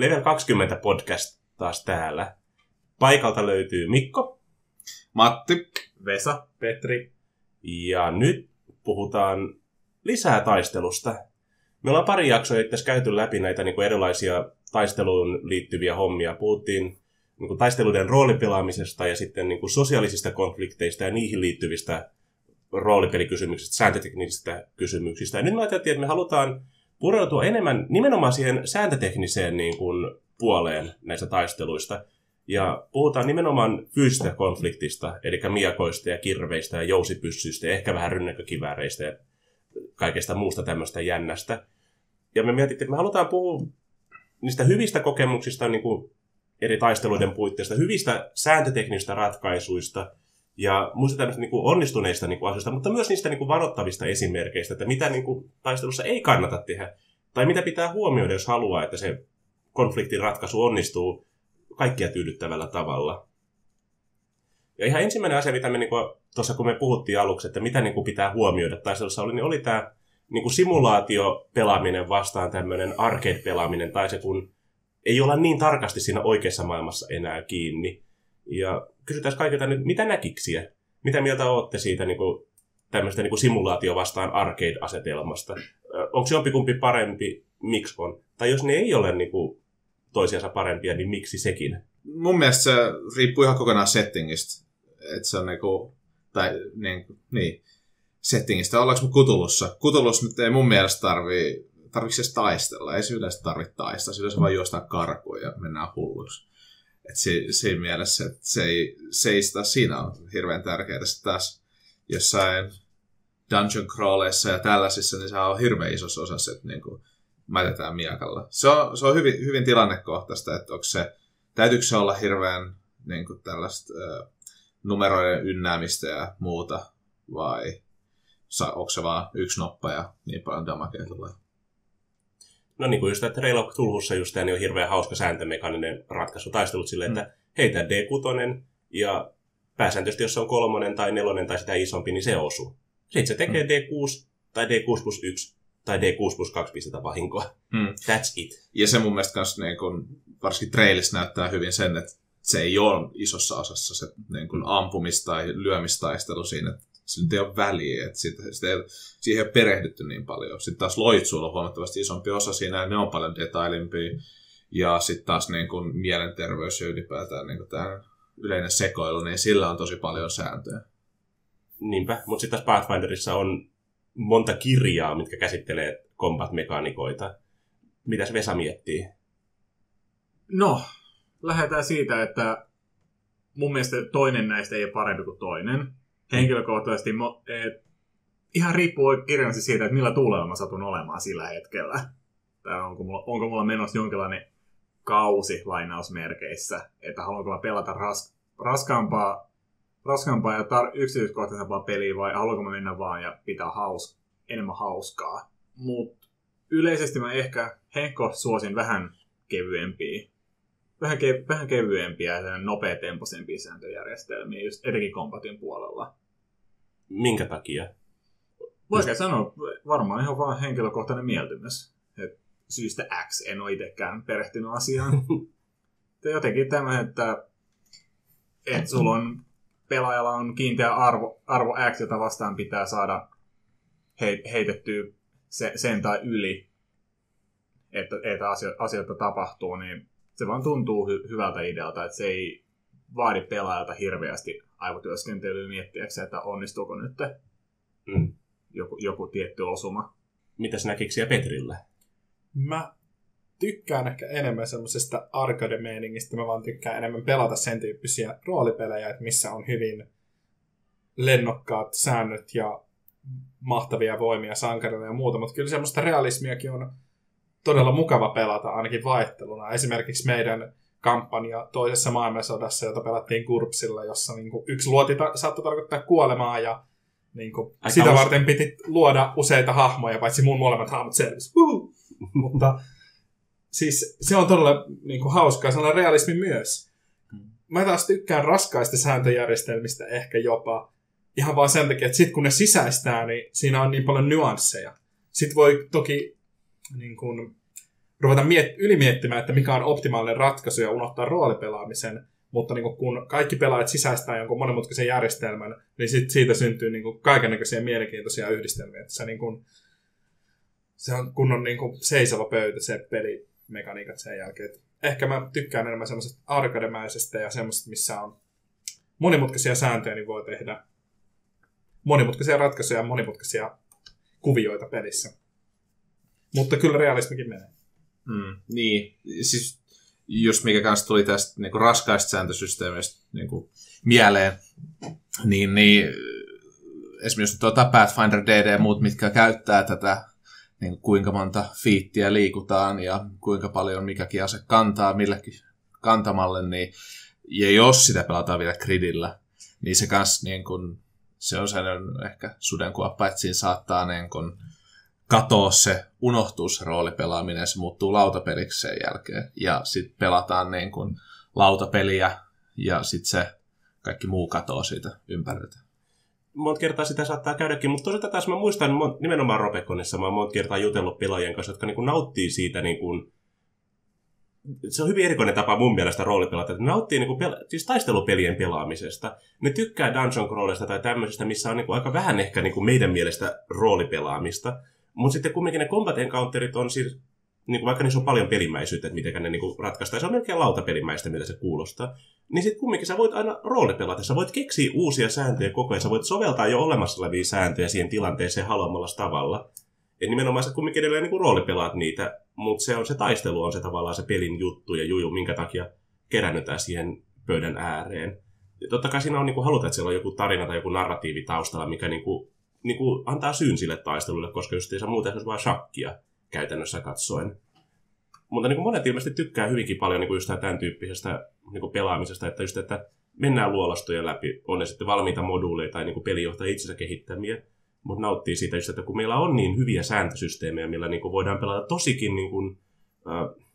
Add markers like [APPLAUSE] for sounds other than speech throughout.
Level 20 podcast taas täällä. Paikalta löytyy Mikko. Matti. Vesa. Petri. Ja nyt puhutaan lisää taistelusta. Me ollaan pari jaksoa itse käyty läpi näitä niin kuin erilaisia taisteluun liittyviä hommia. Puhuttiin niin kuin taisteluiden roolipelaamisesta ja sitten niin kuin sosiaalisista konflikteista ja niihin liittyvistä roolipelikysymyksistä, sääntöteknisistä kysymyksistä. Ja nyt me ajateltiin, että me halutaan pureutua enemmän nimenomaan siihen sääntötekniseen niin kuin, puoleen näistä taisteluista. Ja puhutaan nimenomaan fyysistä konfliktista, eli miakoista ja kirveistä ja jousipyssyistä ja ehkä vähän rynnäkkökivääreistä ja kaikesta muusta tämmöistä jännästä. Ja me mietittiin, että me halutaan puhua niistä hyvistä kokemuksista niin kuin eri taisteluiden puitteista, hyvistä sääntöteknisistä ratkaisuista ja muista tämmöistä niin kuin onnistuneista niin kuin asioista, mutta myös niistä niin kuin varoittavista esimerkkeistä, että mitä niin kuin taistelussa ei kannata tehdä, tai mitä pitää huomioida, jos haluaa, että se konfliktin ratkaisu onnistuu kaikkia tyydyttävällä tavalla. Ja ihan ensimmäinen asia, mitä me niin kuin, tuossa kun me puhuttiin aluksi, että mitä niin kuin pitää huomioida taistelussa oli, niin oli tämä niin kuin simulaatiopelaaminen vastaan tämmöinen arcade-pelaaminen, tai se kun ei olla niin tarkasti siinä oikeassa maailmassa enää kiinni. Ja kysytään kaikilta nyt, mitä näkiksiä? Mitä mieltä olette siitä niin kuin, tämmöistä niin kuin simulaatio vastaan arcade-asetelmasta? Onko jompikumpi parempi, miksi on? Tai jos ne ei ole niin kuin, toisiansa parempia, niin miksi sekin? Mun mielestä se riippuu ihan kokonaan settingistä. Että se on niinku, tai niin, niin settingistä. Ollaanko me kutulussa? Kutulussa nyt ei mun mielestä tarvii, tarvitse taistella. Ei se yleensä tarvitse taistella. Se yleensä vaan juostaa karkuun ja mennään hulluksi. Et si, siinä mielessä, että se ei, se ei sitä, siinä on hirveän tärkeää. Sitten taas jossain dungeon crawleissa ja tällaisissa, niin se on hirveän isossa osassa, että niin kuin, mätetään miakalla. Se on, se on hyvin, hyvin tilannekohtaista, että onko se, täytyykö se olla hirveän niin kuin tällaista ö, numeroiden ynnäämistä ja muuta, vai onko se vaan yksi noppa ja niin paljon damakea tulee? No niin kuin just, että Trail of Tulhussa just tämä niin on hirveän hauska sääntömekaninen ratkaisu taistelut silleen, mm. että heitä D6 ja pääsääntöisesti jos se on kolmonen tai nelonen tai sitä isompi, niin se osuu. Sitten se tekee mm. D6 tai D6 plus 1 tai D6 plus 2 pistettä vahinkoa. Hmm. That's it. Ja se mun mielestä kans, niin kun, varsinkin trailissa näyttää hyvin sen, että se ei ole isossa osassa se niin kun ampumis- tai lyömistaistelu siinä. Se nyt ei ole väliä, että siitä, siitä ei, siihen ei ole perehdytty niin paljon. Sitten taas loitsuilla on huomattavasti isompi osa siinä, ja ne on paljon detailimpia. Ja sitten taas niin kun, mielenterveys ja ylipäätään niin tämä yleinen sekoilu, niin sillä on tosi paljon sääntöjä. Niinpä, mutta sitten taas Pathfinderissa on monta kirjaa, mitkä käsittelee combat-mekanikoita. Mitäs Vesa miettii? No, lähdetään siitä, että mun mielestä toinen näistä ei ole parempi kuin toinen. Henkilökohtaisesti et, ihan riippuu kirjallisesti siitä, että millä tuulella mä satun olemaan sillä hetkellä. Tai onko mulla, onko mulla menossa jonkinlainen kausi lainausmerkeissä, että haluanko mä pelata ras, raskaampaa raskaampaa ja tar- yksityiskohtaisempaa peliä vai haluanko mä mennä vaan ja pitää haus- enemmän hauskaa. Mutta yleisesti mä ehkä Henkko suosin vähän kevyempiä, vähän, ke- vähän kevyempiä ja nopeatempoisempia sääntöjärjestelmiä, just etenkin kompatin puolella. Minkä takia? Vaikea sanoa, varmaan ihan vaan henkilökohtainen mieltymys. Et syystä X en ole itsekään perehtynyt asiaan. [LAUGHS] jotenkin tämä, että, että sulla on pelaajalla on kiinteä arvo, arvo X, jota vastaan pitää saada he, heitettyä se, sen tai yli, että, että asio, asioita tapahtuu, niin se vaan tuntuu hy, hyvältä idealta, että se ei vaadi pelaajalta hirveästi aivotyöskentelyä miettiäkseen, että onnistuuko nyt mm. joku, joku tietty osuma. Mitäs näkiksiä Petrillä? Mä tykkään ehkä enemmän semmoisesta arcade-meiningistä. Mä vaan tykkään enemmän pelata sen tyyppisiä roolipelejä, että missä on hyvin lennokkaat säännöt ja mahtavia voimia sankarilla ja muuta, mutta kyllä semmoista realismiakin on todella mukava pelata, ainakin vaihteluna. Esimerkiksi meidän kampanja toisessa maailmansodassa, jota pelattiin Kurpsilla, jossa niin kuin yksi luoti ta- saattoi tarkoittaa kuolemaa ja niin kuin sitä varten piti luoda useita hahmoja, paitsi mun molemmat hahmot selvisi. [LAUGHS] Mutta siis se on todella niin kuin, hauskaa, sellainen realismi myös. Mä taas tykkään raskaista sääntöjärjestelmistä ehkä jopa ihan vaan sen takia, että sit kun ne sisäistää, niin siinä on niin paljon nyansseja. Sitten voi toki niin kuin, ruveta miet- ylimiettimään, että mikä on optimaalinen ratkaisu ja unohtaa roolipelaamisen. Mutta niin kun kaikki pelaajat sisäistää jonkun monimutkaisen järjestelmän, niin sit siitä syntyy niin kaikenlaisia mielenkiintoisia yhdistelmiä. Että se, niin kun, se on kunnon niin kun seisova pöytä se pelimekaniikat sen jälkeen. Et ehkä mä tykkään enemmän semmoisesta arkademäisestä ja semmoisesta, missä on monimutkaisia sääntöjä, niin voi tehdä monimutkaisia ratkaisuja ja monimutkaisia kuvioita pelissä. Mutta kyllä realismikin menee. Mm, niin, siis just mikä kanssa tuli tästä niin kuin raskaista sääntösysteemistä niin kuin mieleen, niin, niin esimerkiksi tuota Pathfinder DD ja muut, mitkä käyttää tätä, niin kuin kuinka monta fiittiä liikutaan ja kuinka paljon mikäkin ase kantaa millekin kantamalle, niin ja jos sitä pelataan vielä gridillä, niin se kanssa niin kuin, se on sellainen ehkä sudenkuoppa, että siinä saattaa niin kuin, katoa se, unohtuu se roolipelaaminen, se muuttuu lautapeliksi sen jälkeen. Ja sitten pelataan niin kuin lautapeliä ja sitten se kaikki muu katoaa siitä ympäriltä. Monta kertaa sitä saattaa käydäkin, mutta toisaalta taas mä muistan nimenomaan Robeconissa, mä oon monta kertaa jutellut pelaajien kanssa, jotka niin nauttii siitä niin kuin, se on hyvin erikoinen tapa mun mielestä roolipelata, että nauttii niin kuin pela- siis taistelupelien pelaamisesta. Ne tykkää dungeon crawlista tai tämmöisestä, missä on niin kuin aika vähän ehkä niin kuin meidän mielestä roolipelaamista. Mutta sitten kumminkin ne combat encounterit on siis, niin vaikka niissä on paljon pelimäisyyttä, että miten ne niin kuin ratkaistaan, se on melkein lautapelimäistä, mitä se kuulostaa. Niin sitten kumminkin sä voit aina roolipelata, sä voit keksiä uusia sääntöjä koko ajan, sä voit soveltaa jo olemassa olevia sääntöjä siihen tilanteeseen haluamalla tavalla. Ja nimenomaan sä kumminkin edelleen niin roolipelaat niitä, mutta se on se taistelu on se tavallaan se pelin juttu ja juju, minkä takia kerännytään siihen pöydän ääreen. Ja totta kai siinä on niin kuin, halutaan, että siellä on joku tarina tai joku narratiivi taustalla, mikä niin kuin, niin kuin antaa syyn sille taistelulle, koska just ei saa muuten olisi vaan shakkia käytännössä katsoen. Mutta niin kuin monet ilmeisesti tykkää hyvinkin paljon niin kuin just tämän tyyppisestä niin kuin pelaamisesta, että just, että mennään luolastoja läpi, on ne sitten valmiita moduuleja tai niin kuin pelijohtaja itsensä kehittämiä, mutta nauttii siitä just, että kun meillä on niin hyviä sääntösysteemejä, millä niin kuin voidaan pelata tosikin niin kuin, äh,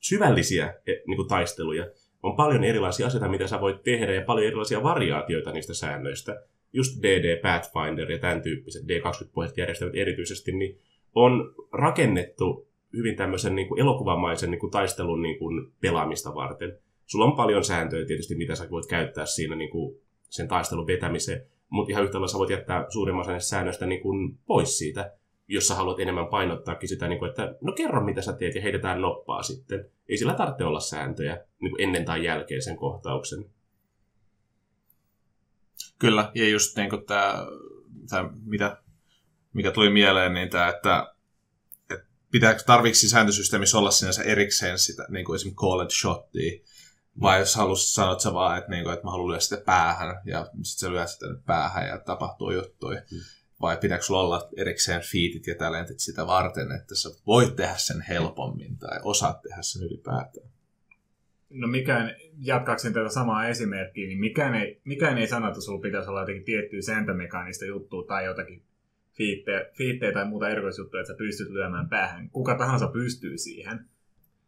syvällisiä niin kuin taisteluja, on paljon erilaisia asioita, mitä sä voit tehdä ja paljon erilaisia variaatioita niistä säännöistä. Just DD, Pathfinder ja tämän tyyppiset D20-pohjaiset järjestelmät erityisesti, niin on rakennettu hyvin tämmöisen niin kuin elokuvamaisen niin kuin taistelun niin kuin pelaamista varten. Sulla on paljon sääntöjä tietysti, mitä sä voit käyttää siinä niin kuin sen taistelun vetämiseen, mutta ihan yhtä lailla sä voit jättää suurimman osan säännöistä niin kuin pois siitä, jos sä haluat enemmän painottaakin sitä, niin kuin, että no kerro mitä sä teet ja heitetään noppaa sitten. Ei sillä tarvitse olla sääntöjä niin kuin ennen tai jälkeen sen kohtauksen. Kyllä, ja just niin kuin tämä, tämä mitä, mikä tuli mieleen, niin tämä, että, että pitääkö, tarviksi sääntösysteemissä olla sinänsä erikseen sitä, niin kuin esimerkiksi call and shottia, vai jos haluaisit sanoa, että sä vaan, että, niin kuin, että mä haluan lyödä sitä päähän, ja sitten sä lyöt sitä päähän ja tapahtuu juttuja. Mm. Vai pitääkö sulla olla erikseen fiitit ja talentit sitä varten, että sä voit tehdä sen helpommin tai osaat tehdä sen ylipäätään? No mikään, jatkaakseni tätä samaa esimerkkiä, niin mikään ei, mikään ei sano, että sulla pitäisi olla jotenkin tiettyä sääntömekaanista juttua tai jotakin fiittejä, fiittejä tai muuta erikoisjuttuja, että sä pystyt lyömään päähän. Kuka tahansa pystyy siihen.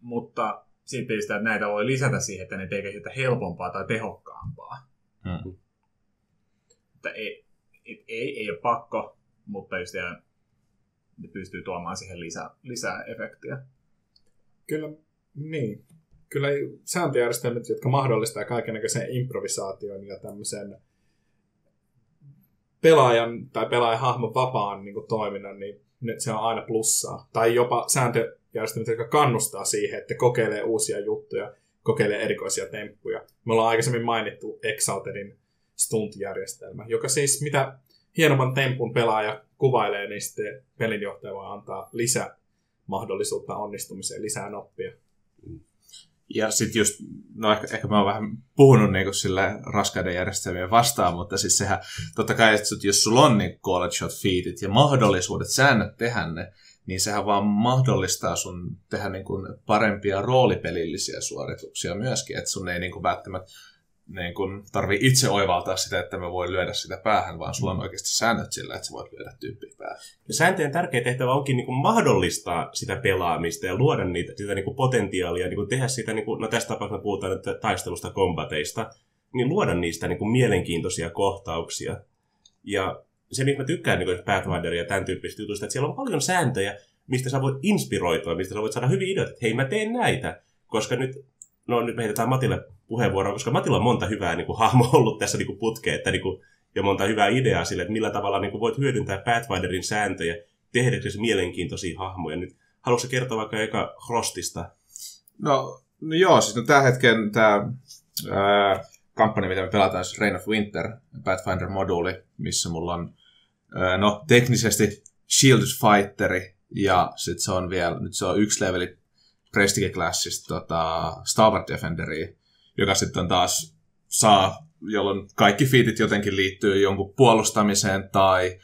Mutta sitten sitä, että näitä voi lisätä siihen, että ne tekee sitä helpompaa tai tehokkaampaa. Hmm. Että ei, ei, ei, ei ole pakko, mutta just ja, ne pystyy tuomaan siihen lisää, lisää efektiä. Kyllä, niin. Kyllä sääntöjärjestelmät, jotka mahdollistaa kaikenlaisen improvisaation ja tämmöisen pelaajan tai pelaajan hahmon vapaan niin kuin, toiminnan, niin ne, se on aina plussaa. Tai jopa sääntöjärjestelmät, jotka kannustaa siihen, että kokeilee uusia juttuja, kokeilee erikoisia temppuja. Me ollaan aikaisemmin mainittu Exaltedin stunt-järjestelmä, joka siis mitä hienomman tempun pelaaja kuvailee, niin sitten pelinjohtaja voi antaa lisää mahdollisuutta onnistumiseen, lisää noppia. Ja sitten just, no ehkä, ehkä mä oon vähän puhunut niin sille raskaiden järjestelmien vastaan, mutta siis sehän, totta kai, että jos sulla on niin college shot feedit ja mahdollisuudet, säännöt tehdä ne, niin sehän vaan mahdollistaa sun tehdä niin kuin parempia roolipelillisiä suorituksia myöskin, että sun ei niin kuin välttämättä niin kun tarvii itse oivaltaa sitä, että mä voin lyödä sitä päähän, vaan sulla on oikeasti säännöt sillä, että sä voit lyödä tyyppiä päähän. Ja sääntöjen tärkeä tehtävä onkin niin kuin mahdollistaa sitä pelaamista ja luoda niitä, sitä niin kuin potentiaalia, niin kuin tehdä sitä, niin kuin, no tässä tapauksessa me puhutaan nyt taistelusta, kombateista, niin luoda niistä niin kuin mielenkiintoisia kohtauksia. Ja se, mitä mä tykkään niin Pathfinderia ja tämän tyyppisistä jutuista, että siellä on paljon sääntöjä, mistä sä voit inspiroitua, mistä sä voit saada hyviä ideoita, että hei mä teen näitä, koska nyt, no nyt me heitetään Matille puheenvuoroa, koska Matilla on monta hyvää niin hahmoa ollut tässä niin putkeen, että niin kuin, ja monta hyvää ideaa sille, että millä tavalla niin kuin, voit hyödyntää Pathfinderin sääntöjä tehdäksesi mielenkiintoisia hahmoja. Nyt haluatko kertoa vaikka eka Frostista? No, no joo, siis no tämän hetken tämä kampanja, mitä me pelataan, siis Reign of Winter, Pathfinder-moduuli, missä mulla on ää, no teknisesti Shield Fighteri, ja sitten se on vielä, nyt se on yksi leveli Prestige-klassista tota, Starboard Defenderi, joka sitten taas saa, jolloin kaikki fiitit jotenkin liittyy jonkun puolustamiseen tai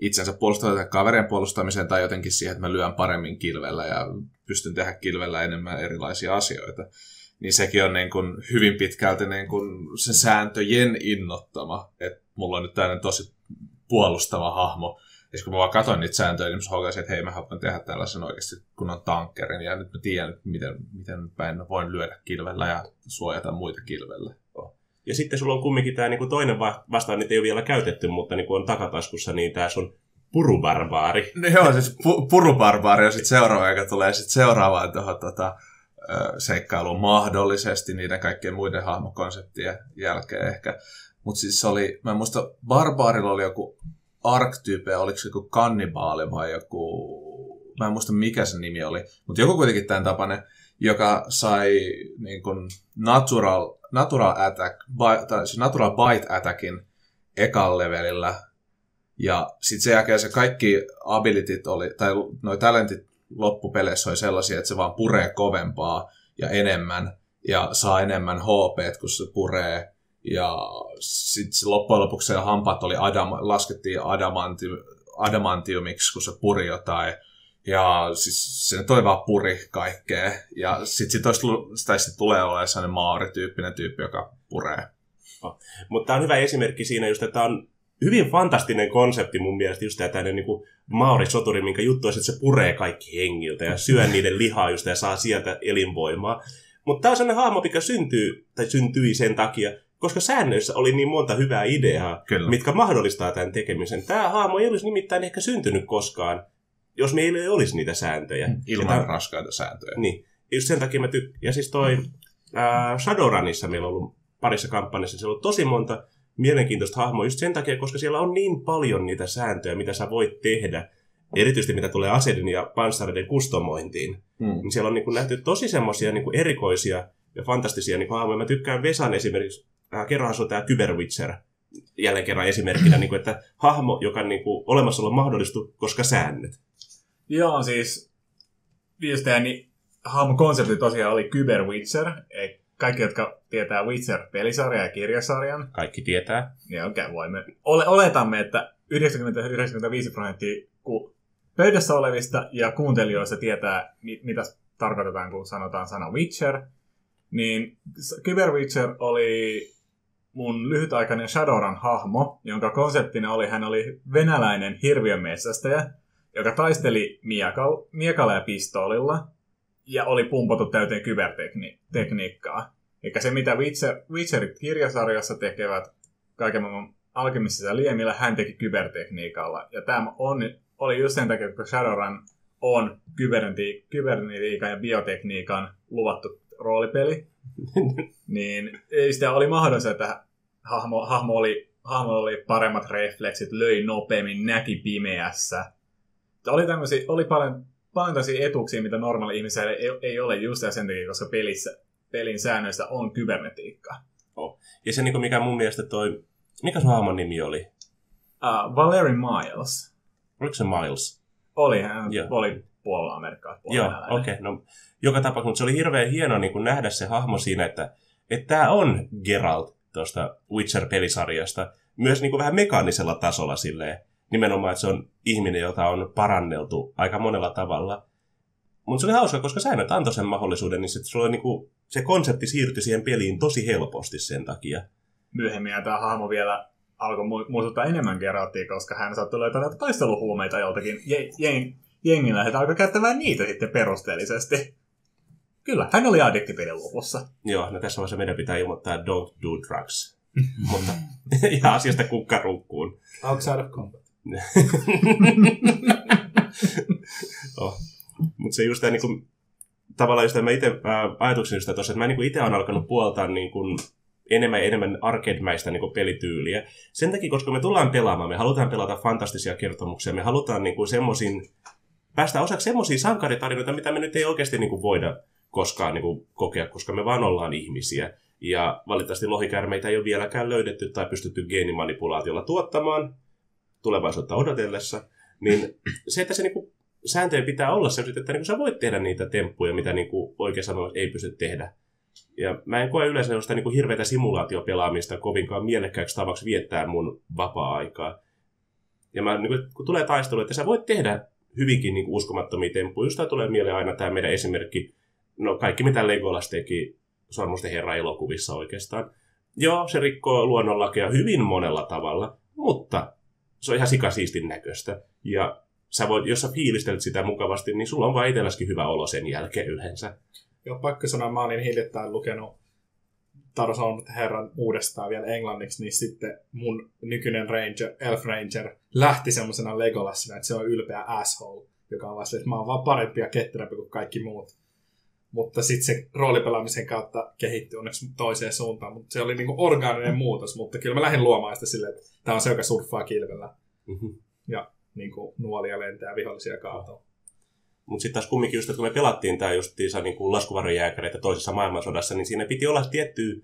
itsensä puolustamiseen, kaverien puolustamiseen tai jotenkin siihen, että mä lyön paremmin kilvellä ja pystyn tehdä kilvellä enemmän erilaisia asioita. Niin sekin on niin kuin hyvin pitkälti niin kuin se sääntöjen innottama, että mulla on nyt tämmöinen tosi puolustava hahmo. Ja kun mä vaan katsoin niitä sääntöjä, niin mä huokasin, että hei, mä haluan tehdä tällaisen oikeasti, kun on tankkerin. Ja nyt mä tiedän, miten, miten päin mä voin lyödä kilvellä ja suojata muita kilvellä. Ja sitten sulla on kumminkin tämä niinku toinen va- vastaan, niitä ei ole vielä käytetty, mutta niinku on takataskussa, niin tämä sun purubarbaari. No joo, siis pu- purubarbaari on sitten seuraava, joka tulee sitten seuraavaan tuohon tota, seikkailuun mahdollisesti niiden kaikkien muiden hahmokonseptien jälkeen ehkä. Mutta siis se oli, mä en muista, barbaarilla oli joku arktyype, oliko se joku kannibaali vai joku, mä en muista mikä se nimi oli, mutta joku kuitenkin tämän tapainen, joka sai niin kuin natural, natural attack, by, tai siis natural bite attackin ekan levelillä, ja sitten sen jälkeen se kaikki abilityt oli, tai noi talentit loppupeleissä oli sellaisia, että se vaan puree kovempaa ja enemmän, ja saa enemmän HP, kun se puree, ja sitten loppujen lopuksi se hampaat oli adam, laskettiin adamanti, adamantiumiksi, kun se puri jotain. Ja siis se toi vaan puri kaikkea. Ja sitten sit, olisi, sit tulee olemaan sellainen maarityyppinen tyyppi, joka puree. Mutta tämä on hyvä esimerkki siinä just, että on hyvin fantastinen konsepti mun mielestä just tämä tämmöinen niin Maori-soturi, minkä juttu on, että se puree kaikki hengiltä ja syö niiden lihaa just ja saa sieltä elinvoimaa. Mutta tämä on sellainen hahmo, mikä syntyy, tai syntyi sen takia, koska säännöissä oli niin monta hyvää ideaa, Kyllä. mitkä mahdollistaa tämän tekemisen. Tämä hahmo ei olisi nimittäin ehkä syntynyt koskaan, jos meillä ei olisi niitä sääntöjä. Ilman Ja tää- raskaita sääntöjä. Niin. Just sen takia mä tykkään. Ja siis toi ää, Shadowrunissa meillä on ollut parissa kampanjassa, siellä on tosi monta mielenkiintoista hahmoa just sen takia, koska siellä on niin paljon niitä sääntöjä, mitä sä voit tehdä, erityisesti mitä tulee aseiden ja panssareiden kustomointiin. Mm. Niin siellä on niin kuin nähty tosi semmoisia niin erikoisia ja fantastisia niin hahmoja. Mä tykkään Vesan esimerkiksi, äh, kerranhan se on tämä Kyberwitcher, jälleen kerran esimerkkinä, niin kuin, että hahmo, joka niin kuin, olemassaolo mahdollistu, koska säännöt. Joo, siis tämä niin, hahmon konsepti tosiaan oli Kyber Witcher. Kaikki, jotka tietää Witcher-pelisarjan ja kirjasarjan, Kaikki tietää. niin okei, voimme. Ole, oletamme, että 90-95 prosenttia ku, pöydässä olevista ja kuuntelijoista tietää, mi, mitä tarkoitetaan, kun sanotaan sana Witcher. Niin Kyber Witcher oli mun lyhytaikainen Shadowrun hahmo, jonka konseptina oli, hän oli venäläinen hirviönmetsästäjä, joka taisteli miekal, miekalla ja pistoolilla ja oli pumpattu täyteen kybertekniikkaa. Eli se, mitä Witcher, Witcherit kirjasarjassa tekevät kaiken maailman alkemisessa liemillä, hän teki kybertekniikalla. Ja tämä on, oli just sen takia, kun Shadowrun on kyberneti- kybernetiikan ja biotekniikan luvattu roolipeli, niin ei sitä oli mahdollista, että hahmo, hahmo, oli, hahmo oli paremmat refleksit, löi nopeammin, näki pimeässä. Oli, tämmöisiä, oli paljon, paljon tämmöisiä etuuksia, mitä normaali ihmisellä ei, ei ole just sen takia, koska pelissä, pelin säännöistä on kybernetiikka. Ja se, niin kuin mikä mun mielestä toi... Mikä sun hahmon nimi oli? Uh, Valerie Miles Oliko se Miles? oli, hän Joo. oli puolella Amerikkaa. Joo, okei. Okay, no, joka tapauksessa, mutta se oli hirveän hienoa niin kuin nähdä se hahmo siinä, että että tämä on Geralt tuosta Witcher-pelisarjasta. Myös niin kuin vähän mekaanisella tasolla silleen. Nimenomaan, että se on ihminen, jota on paranneltu aika monella tavalla. Mutta se oli hauska, koska säännöt antoi sen mahdollisuuden, niin se, sulla oli niin kuin, se konsepti siirtyi siihen peliin tosi helposti sen takia. Myöhemmin tämä hahmo vielä alkoi mu- muistuttaa enemmän Geraltia, koska hän saattoi löytää näitä taisteluhuumeita joltakin jengillä, että alkoi käyttämään niitä sitten perusteellisesti. Kyllä, hän oli addikti pelin lopussa. Joo, no tässä vaiheessa meidän pitää ilmoittaa don't do drugs. [LAUGHS] Mutta [LAUGHS] ja asiasta kukkaruukkuun. Outside of combat. [LAUGHS] oh. Mutta se just tämä niinku, tavallaan just tämä itse ää, ajatukseni just tuossa, että mä niinku itse olen alkanut puoltaa niinku, enemmän ja enemmän arcade-mäistä niin pelityyliä. Sen takia, koska me tullaan pelaamaan, me halutaan pelata fantastisia kertomuksia, me halutaan niin semmoisiin, päästä osaksi semmoisia sankaritarinoita, mitä me nyt ei oikeasti niin kuin voida koskaan niin kuin kokea, koska me vaan ollaan ihmisiä. Ja valitettavasti lohikärmeitä ei ole vieläkään löydetty tai pystytty geenimanipulaatiolla tuottamaan tulevaisuutta odotellessa. Niin se, että se niin kuin, sääntöjen pitää olla se, että niin kuin sä voit tehdä niitä temppuja, mitä niin kuin oikein sanoa ei pysty tehdä. Ja mä en koe yleensä sellaista niin kuin hirveätä simulaatiopelaamista kovinkaan mielekkääksi tavaksi viettää mun vapaa-aikaa. Ja mä, niin kuin, kun tulee taistelu, että sä voit tehdä hyvinkin niin kuin uskomattomia temppuja. Just tulee mieleen aina tämä meidän esimerkki, no kaikki mitä Legolas teki Sormusten herra elokuvissa oikeastaan. Joo, se rikkoo luonnonlakeja hyvin monella tavalla, mutta se on ihan sikasiistin näköistä. Ja sä voit, jos sä fiilistelet sitä mukavasti, niin sulla on vaan itselläskin hyvä olo sen jälkeen yleensä. Joo, pakko sanoa, mä olin hiljattain lukenut Taro Sormusten herran uudestaan vielä englanniksi, niin sitten mun nykyinen Ranger, Elf Ranger lähti semmoisena Legolasina, että se on ylpeä asshole, joka on vaan että mä oon vaan parempi ja ketterämpi kuin kaikki muut. Mutta sitten se roolipelaamisen kautta kehittyi onneksi toiseen suuntaan. Mutta se oli niinku orgaaninen muutos, mutta kyllä mä lähdin luomaan sitä silleen, että tämä on se, joka surffaa kilvellä. Mm-hmm. Ja niinku nuolia lentää vihollisia kaatuu. Mutta sitten taas kumminkin just, että kun me pelattiin tämä justiinsa niin kuin laskuvarjojääkäreitä toisessa maailmansodassa, niin siinä piti olla tiettyä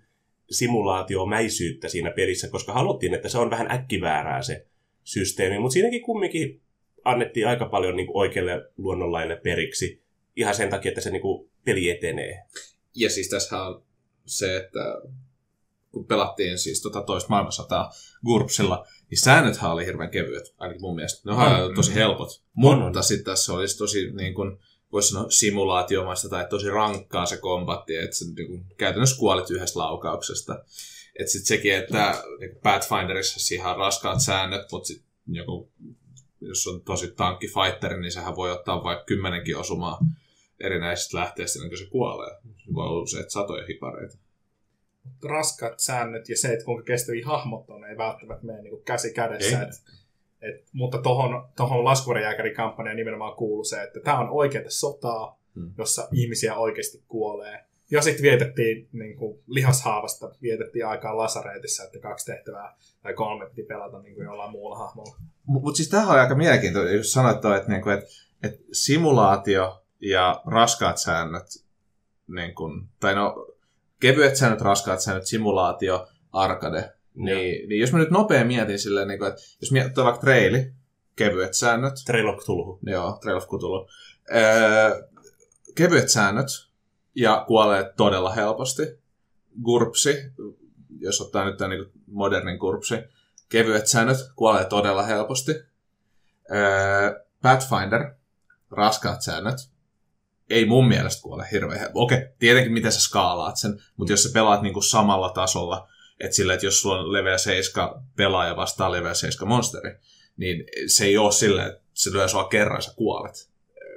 simulaatiomäisyyttä siinä pelissä, koska haluttiin, että se on vähän äkkiväärää se systeemi. Mutta siinäkin kumminkin annettiin aika paljon niin kuin oikealle luonnonlaille periksi ihan sen takia, että se niin kuin peli etenee. Ja siis tässä on se, että kun pelattiin siis tota toista maailmansotaa GURPSilla, niin säännöthän oli hirveän kevyet, ainakin mun mielestä. Ne on mm. tosi helpot. Mm. Mutta sitten tässä olisi tosi niin kuin, voisi sanoa simulaatiomaista tai tosi rankkaa se kombatti, että sä niin kuin, käytännössä kuolet yhdestä laukauksesta. Että sitten sekin, että niin Pathfinderissa siihen on raskaat säännöt, mutta sitten joku, jos on tosi tankkifighter, niin sehän voi ottaa vaikka kymmenenkin osumaa erinäisistä lähteistä, ennen kuin se kuolee. Se voi olla useat satoja hipareita raskaat säännöt ja se, että kuinka kestäviä hahmot on, ei välttämättä mene niin käsi kädessä. Et, et, mutta tuohon tohon laskuvarjääkärikampanjaan nimenomaan kuuluu se, että tämä on oikeaa sotaa, hmm. jossa ihmisiä oikeasti kuolee. Ja sitten vietettiin niin kuin lihashaavasta, vietettiin aikaa lasareetissa, että kaksi tehtävää tai kolme piti pelata niin kuin jollain muulla hahmolla. Mutta mut siis tähän on aika mielenkiintoista, jos sanoit, että, niin kuin, että, että simulaatio ja raskaat säännöt, niin kuin, tai no kevyet säännöt, raskaat säännöt, simulaatio, arcade. Niin, niin jos mä nyt nopea mietin silleen, niin kuin, että jos miettii vaikka treili, kevyet säännöt. Trail of Cthulhu. Joo, Trail of Cthulhu. Öö, kevyet säännöt ja kuolee todella helposti. Gurpsi, jos ottaa nyt tämän niin modernin gurpsi, kevyet säännöt kuolee todella helposti. Öö, Pathfinder, raskaat säännöt, ei mun mielestä kuole hirveän helppo. Okei, tietenkin miten sä skaalaat sen, mutta jos sä pelaat niinku samalla tasolla, että sillä, että jos sulla on level 7 pelaaja vastaan level 7 monsteri, niin se ei ole silleen, että se lyö sua kerran sä kuolet.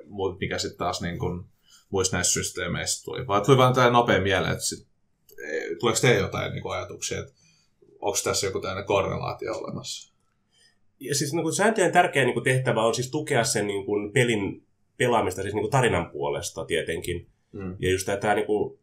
Mutta mikä sitten taas niin kun, muissa näissä systeemeissä tuli. Vaan tuli vaan tämä nopea mieleen, että sit, e, tuleeko teille jotain niin ajatuksia, että onko tässä joku tämmöinen korrelaatio olemassa? Ja siis niin sääntöjen tärkeä niin tehtävä on siis tukea sen niin kuin pelin pelaamista siis niin kuin tarinan puolesta tietenkin. Mm. Ja just tämä niin kuin,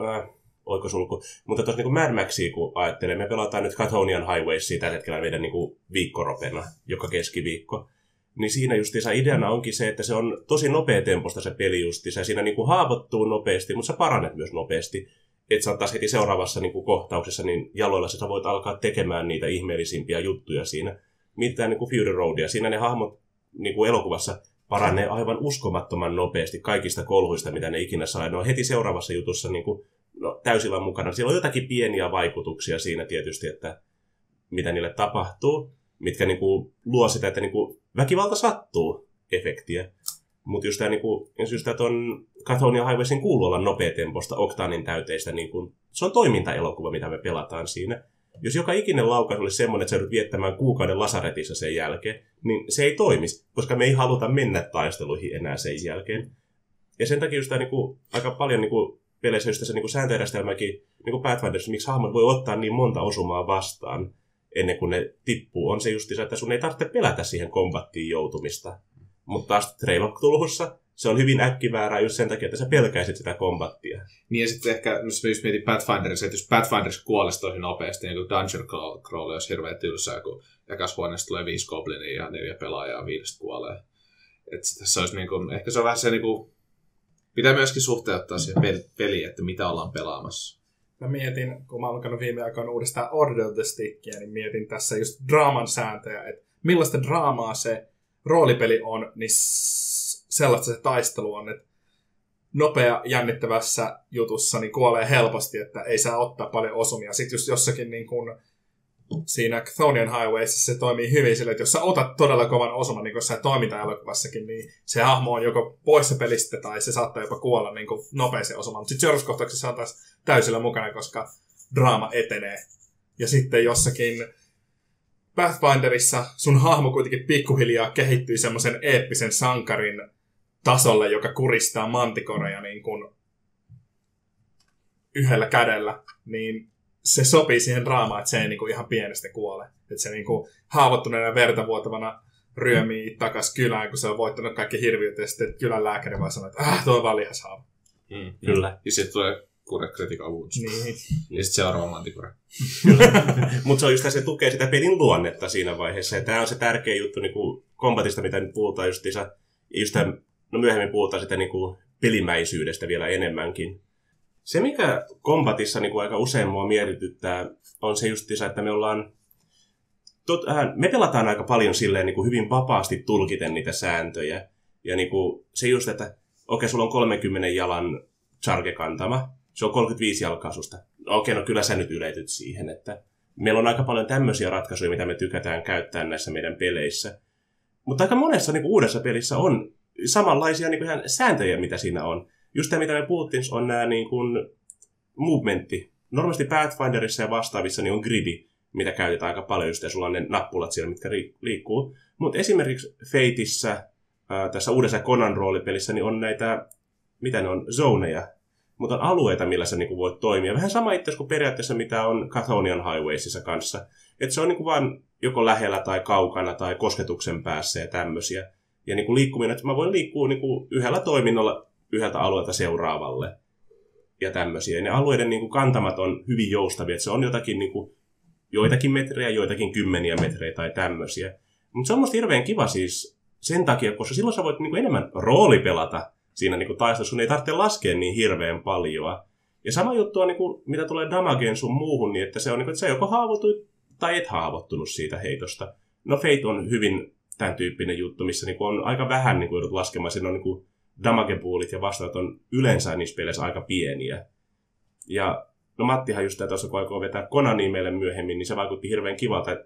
äh, oikosulku. Mutta tuossa niin Mad Maxia, kun ajattelee, me pelataan nyt Cathonian Highwaysia tällä hetkellä meidän niin kuin viikkoropena, joka keskiviikko. Niin siinä justiinsa ideana onkin se, että se on tosi nopea temposta se peli justiinsa. Siinä niin kuin haavoittuu nopeasti, mutta sä parannet myös nopeasti. Että sä taas heti seuraavassa niin kuin kohtauksessa niin jaloilla sä voit alkaa tekemään niitä ihmeellisimpiä juttuja siinä. Mitään niin kuin Fury Roadia. Siinä ne hahmot niin kuin elokuvassa paranee aivan uskomattoman nopeasti kaikista kolhuista, mitä ne ikinä saa. Ne on heti seuraavassa jutussa niin kuin, no, täysillä mukana. Siellä on jotakin pieniä vaikutuksia siinä tietysti, että mitä niille tapahtuu, mitkä niin kuin, luo sitä, että niin kuin, väkivalta sattuu efektiä. Mutta just tämä, niin tämä ton Cathonia Highwaysin kuuluu olla nopeatemposta, oktaanin täyteistä, niin kuin, se on toimintaelokuva, mitä me pelataan siinä. Jos joka ikinen laukaus olisi semmoinen, että sä joudut viettämään kuukauden lasaretissa sen jälkeen, niin se ei toimisi, koska me ei haluta mennä taisteluihin enää sen jälkeen. Ja sen takia just tämä, niin kuin, aika paljon niin kuin, peleissä just tässä niin sääntöjärjestelmäkin, niin Pathfinderissa, miksi hahmot voi ottaa niin monta osumaa vastaan ennen kuin ne tippuu, on se just että sun ei tarvitse pelätä siihen kombattiin joutumista. Mutta taas Trail of Cthulhussa se on hyvin äkkiväärää just sen takia, että sä pelkäisit sitä kombattia. Niin ja sitten ehkä, jos mä just mietin Pathfinderissa, että jos Pathfinderissa kuolisi tosi nopeasti, niin kuin Dungeon Crawl, Crawl olisi hirveän tylsää, kun ekas huoneesta tulee viisi goblinia ja neljä pelaajaa viidestä kuolee. Että tässä olisi niin kuin, ehkä se on vähän se niin kuin, pitää myöskin suhteuttaa siihen pel- peliin, että mitä ollaan pelaamassa. Mä mietin, kun mä oon lukenut viime aikoina uudestaan Order of the Stickia, niin mietin tässä just draaman sääntöjä, että millaista draamaa se roolipeli on, niin sellaista se taistelu on, että nopea jännittävässä jutussa niin kuolee helposti, että ei saa ottaa paljon osumia. Sitten just jossakin niin kuin siinä Chthonian Highwaysissa se toimii hyvin sille, että jos sä otat todella kovan osuman, niin kuin jossain toiminta-elokuvassakin, niin se hahmo on joko poissa pelistä tai se saattaa jopa kuolla niin kuin nopeeseen osumaan. Mutta sitten seuraavassa on taas täysillä mukana, koska draama etenee. Ja sitten jossakin Pathfinderissa sun hahmo kuitenkin pikkuhiljaa kehittyy semmoisen eeppisen sankarin tasolle, joka kuristaa mantikoreja niin kuin yhdellä kädellä, niin se sopii siihen draamaan, että se ei niin kuin ihan pienestä kuole. Että se niin kuin haavoittuneena verta vuotavana ryömii takas kylään, kun se on voittanut kaikki hirviöt, ja sitten kylän lääkäri vaan sanoo, että ah, tuo on vaan lihashaava. Mm. Kyllä. Ja sitten tulee kure critical wounds. Niin. Ja sitten seuraava mantikure. [LAUGHS] Mutta se on just se tukee sitä pelin luonnetta siinä vaiheessa. Ja tämä on se tärkeä juttu niin kuin kombatista, mitä nyt puhutaan justiinsa. Just tämän, no myöhemmin puhutaan sitä niin kuin pelimäisyydestä vielä enemmänkin. Se, mikä kombatissa niin kuin aika usein mua mietityttää, on se justiinsa, että me ollaan tot, äh, me pelataan aika paljon silleen niin kuin hyvin vapaasti tulkiten niitä sääntöjä. Ja niin kuin se just, että okei, sulla on 30 jalan charge-kantama, se on 35 jalkaa susta. No okei, no kyllä sä nyt yletyt siihen, että meillä on aika paljon tämmöisiä ratkaisuja, mitä me tykätään käyttää näissä meidän peleissä. Mutta aika monessa niin kuin uudessa pelissä on samanlaisia niin kuin ihan sääntöjä, mitä siinä on. Just tämä, mitä me puhuttiin, on nämä niin kuin movementti. Normaalisti Pathfinderissa ja vastaavissa niin on gridi, mitä käytetään aika paljon, just ja sulla on ne nappulat siellä, mitkä liikkuu. Mutta esimerkiksi Fateissa, tässä uudessa Conan roolipelissä, niin on näitä, mitä ne on, zoneja, mutta on alueita, millä sä niinku voit toimia. Vähän sama itse kuin periaatteessa, mitä on Cathonian Highwaysissa kanssa. Että se on niinku vaan joko lähellä tai kaukana tai kosketuksen päässä ja tämmöisiä. Ja niinku liikkuminen, että mä voin liikkua niinku yhdellä toiminnalla yhdeltä alueelta seuraavalle ja tämmöisiä. Ja ne alueiden niinku kantamat on hyvin joustavia, että se on jotakin niinku, joitakin metrejä, joitakin kymmeniä metrejä tai tämmöisiä. Mutta se on musta hirveän kiva siis sen takia, koska silloin sä voit niinku enemmän roolipelata siinä niinku taistelussa, sun ei tarvitse laskea niin hirveän paljon. Ja sama juttu on, niinku, mitä tulee damageen sun muuhun, niin että se on, niinku, että sä joko haavoituit tai et haavoittunut siitä heitosta. No Fate on hyvin tämän tyyppinen juttu, missä niinku on aika vähän niinku joudut laskemaan. Siinä on niinku damagepuulit ja vastaavat on yleensä niissä peleissä aika pieniä. Ja no Mattihan just tuossa, kun aikoo vetää Konaniin meille myöhemmin, niin se vaikutti hirveän kivalta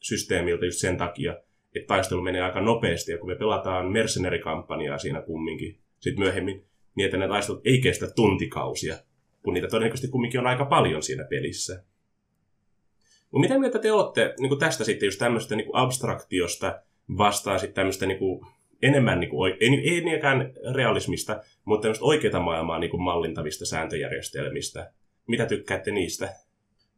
systeemiltä just sen takia, että taistelu menee aika nopeasti. Ja kun me pelataan mercenary-kampanjaa siinä kumminkin, sitten myöhemmin, niin että ne taistelut ei kestä tuntikausia, kun niitä todennäköisesti kumminkin on aika paljon siinä pelissä. Mutta mitä mieltä te olette niin tästä sitten just tämmöistä niin abstraktiosta vastaan sitten tämmöistä niin kuin, enemmän, niin kuin, ei, ei niinkään realismista, mutta tämmöistä oikeita maailmaa niin kuin mallintavista sääntöjärjestelmistä. Mitä tykkäätte niistä?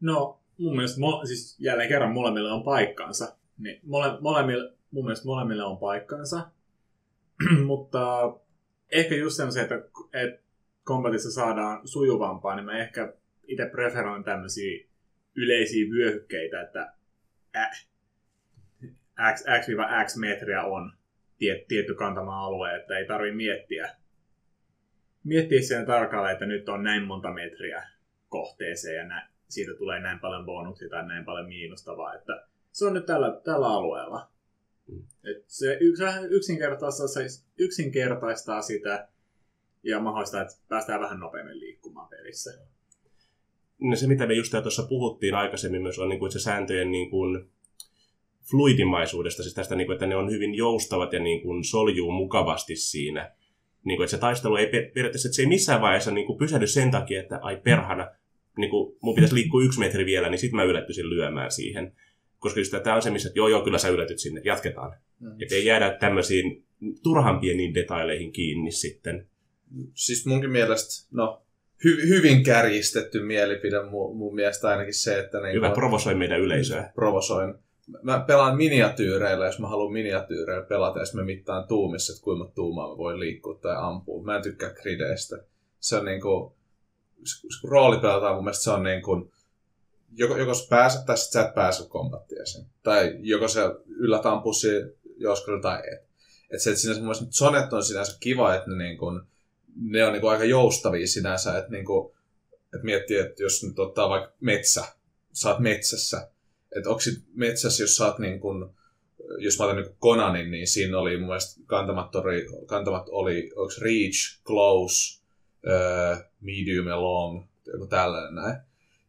No, mun mielestä, mo, siis jälleen kerran molemmille on paikkansa. Niin mole, molemmille, mun mielestä molemmille on paikkansa. [CLEARS THROAT] mutta ehkä just se, että, että kombatissa saadaan sujuvampaa, niin mä ehkä itse preferoin tämmöisiä yleisiä vyöhykkeitä, että x, x-x metriä on tiet, tietty kantama alue, että ei tarvi miettiä, miettiä sen tarkalleen, että nyt on näin monta metriä kohteeseen ja nä, siitä tulee näin paljon bonuksia tai näin paljon miinusta, vaan että se on nyt tällä, tällä alueella. Et se yks, yksinkertaistaa, yksinkertaistaa sitä ja mahdollistaa, että päästään vähän nopeammin liikkumaan pelissä. No se, mitä me just tuossa puhuttiin aikaisemmin myös, on niin kuin, se sääntöjen niin kuin, fluidimaisuudesta, siis tästä, niin kuin, että ne on hyvin joustavat ja niin kuin, soljuu mukavasti siinä. Niin kuin, että se taistelu ei periaatteessa, että se ei missään vaiheessa niin kuin, pysähdy sen takia, että ai perhana, niin kuin, mun pitäisi liikkua yksi metri vielä, niin sitten mä yllättyisin lyömään siihen. Koska just tämä on se, missä, että joo, joo, kyllä sä yllätyt sinne, jatketaan. Mm. Että ei jäädä tämmöisiin turhan pieniin detaileihin kiinni sitten. Siis munkin mielestä, no, hy- hyvin kärjistetty mielipide mun, mun mielestä ainakin se, että... Niin Hyvä, provosoi meidän yleisöä. Provosoin. Mä pelaan miniatyyreillä, jos mä haluan miniatyyreillä pelata, ja mä mittaan tuumissa, että kuinka tuumaa mä voin liikkua tai ampua. Mä en tykkää grideistä. Se on niinku, kun rooli pelataan, mun mielestä se on niin kuin, joko, joko sä pääset tai sit sä et pääse kombattia sen. Tai joko se yllä tampussi joskus tai et. Et se, että sinänsä mun mielestä sonet on sinänsä kiva, että ne, niin kuin, ne on niin kuin aika joustavia sinänsä, että, niin kuin, että miettii, että jos nyt ottaa vaikka metsä, sä oot metsässä, että onko metsässä, jos oot niin kuin, jos mä otan niin Conanin, niin siinä oli mun mielestä kantamat oli, kantamat oli onko Reach, Close, uh, Medium ja Long, joku tällainen näin.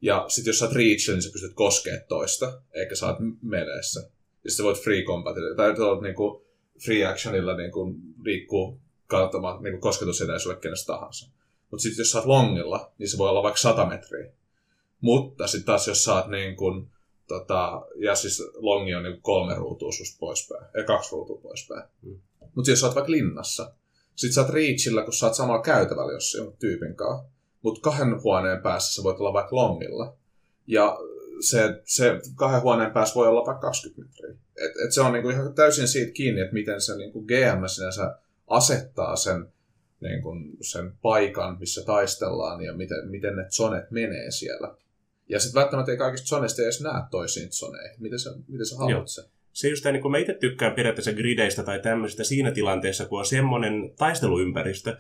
Ja sitten jos oot Reach, niin sä pystyt koskemaan toista, eikä oot meleessä. Ja sitten voit free combatilla, tai tuolla niinku free actionilla niinku liikkuu kantamat niinku kosketusetäisyydelle kenestä tahansa. Mutta sitten jos oot longilla, niin se voi olla vaikka 100 metriä. Mutta sitten taas jos oot niin kuin, tota, ja siis longi on niin kolme ruutua susta poispäin, ei kaksi ruutua poispäin. Mm. Mutta jos sä oot vaikka linnassa, sit sä oot reachillä, kun sä oot samalla käytävällä jos jonkun tyypin kanssa. Mutta kahden huoneen päässä sä voit olla vaikka longilla. Ja se, se kahden huoneen päässä voi olla vaikka 20 metriä. Et, et se on niinku ihan täysin siitä kiinni, että miten se niinku GM sinänsä asettaa sen, niinku, sen paikan, missä taistellaan ja miten, miten ne zonet menee siellä. Ja sitten välttämättä ei kaikista zoneista edes näe toisiin zoneihin. Miten sä, miten sä haluat se? Se just niin kuin mä itse tykkään periaatteessa grideistä tai tämmöisistä siinä tilanteessa, kun on semmoinen taisteluympäristö,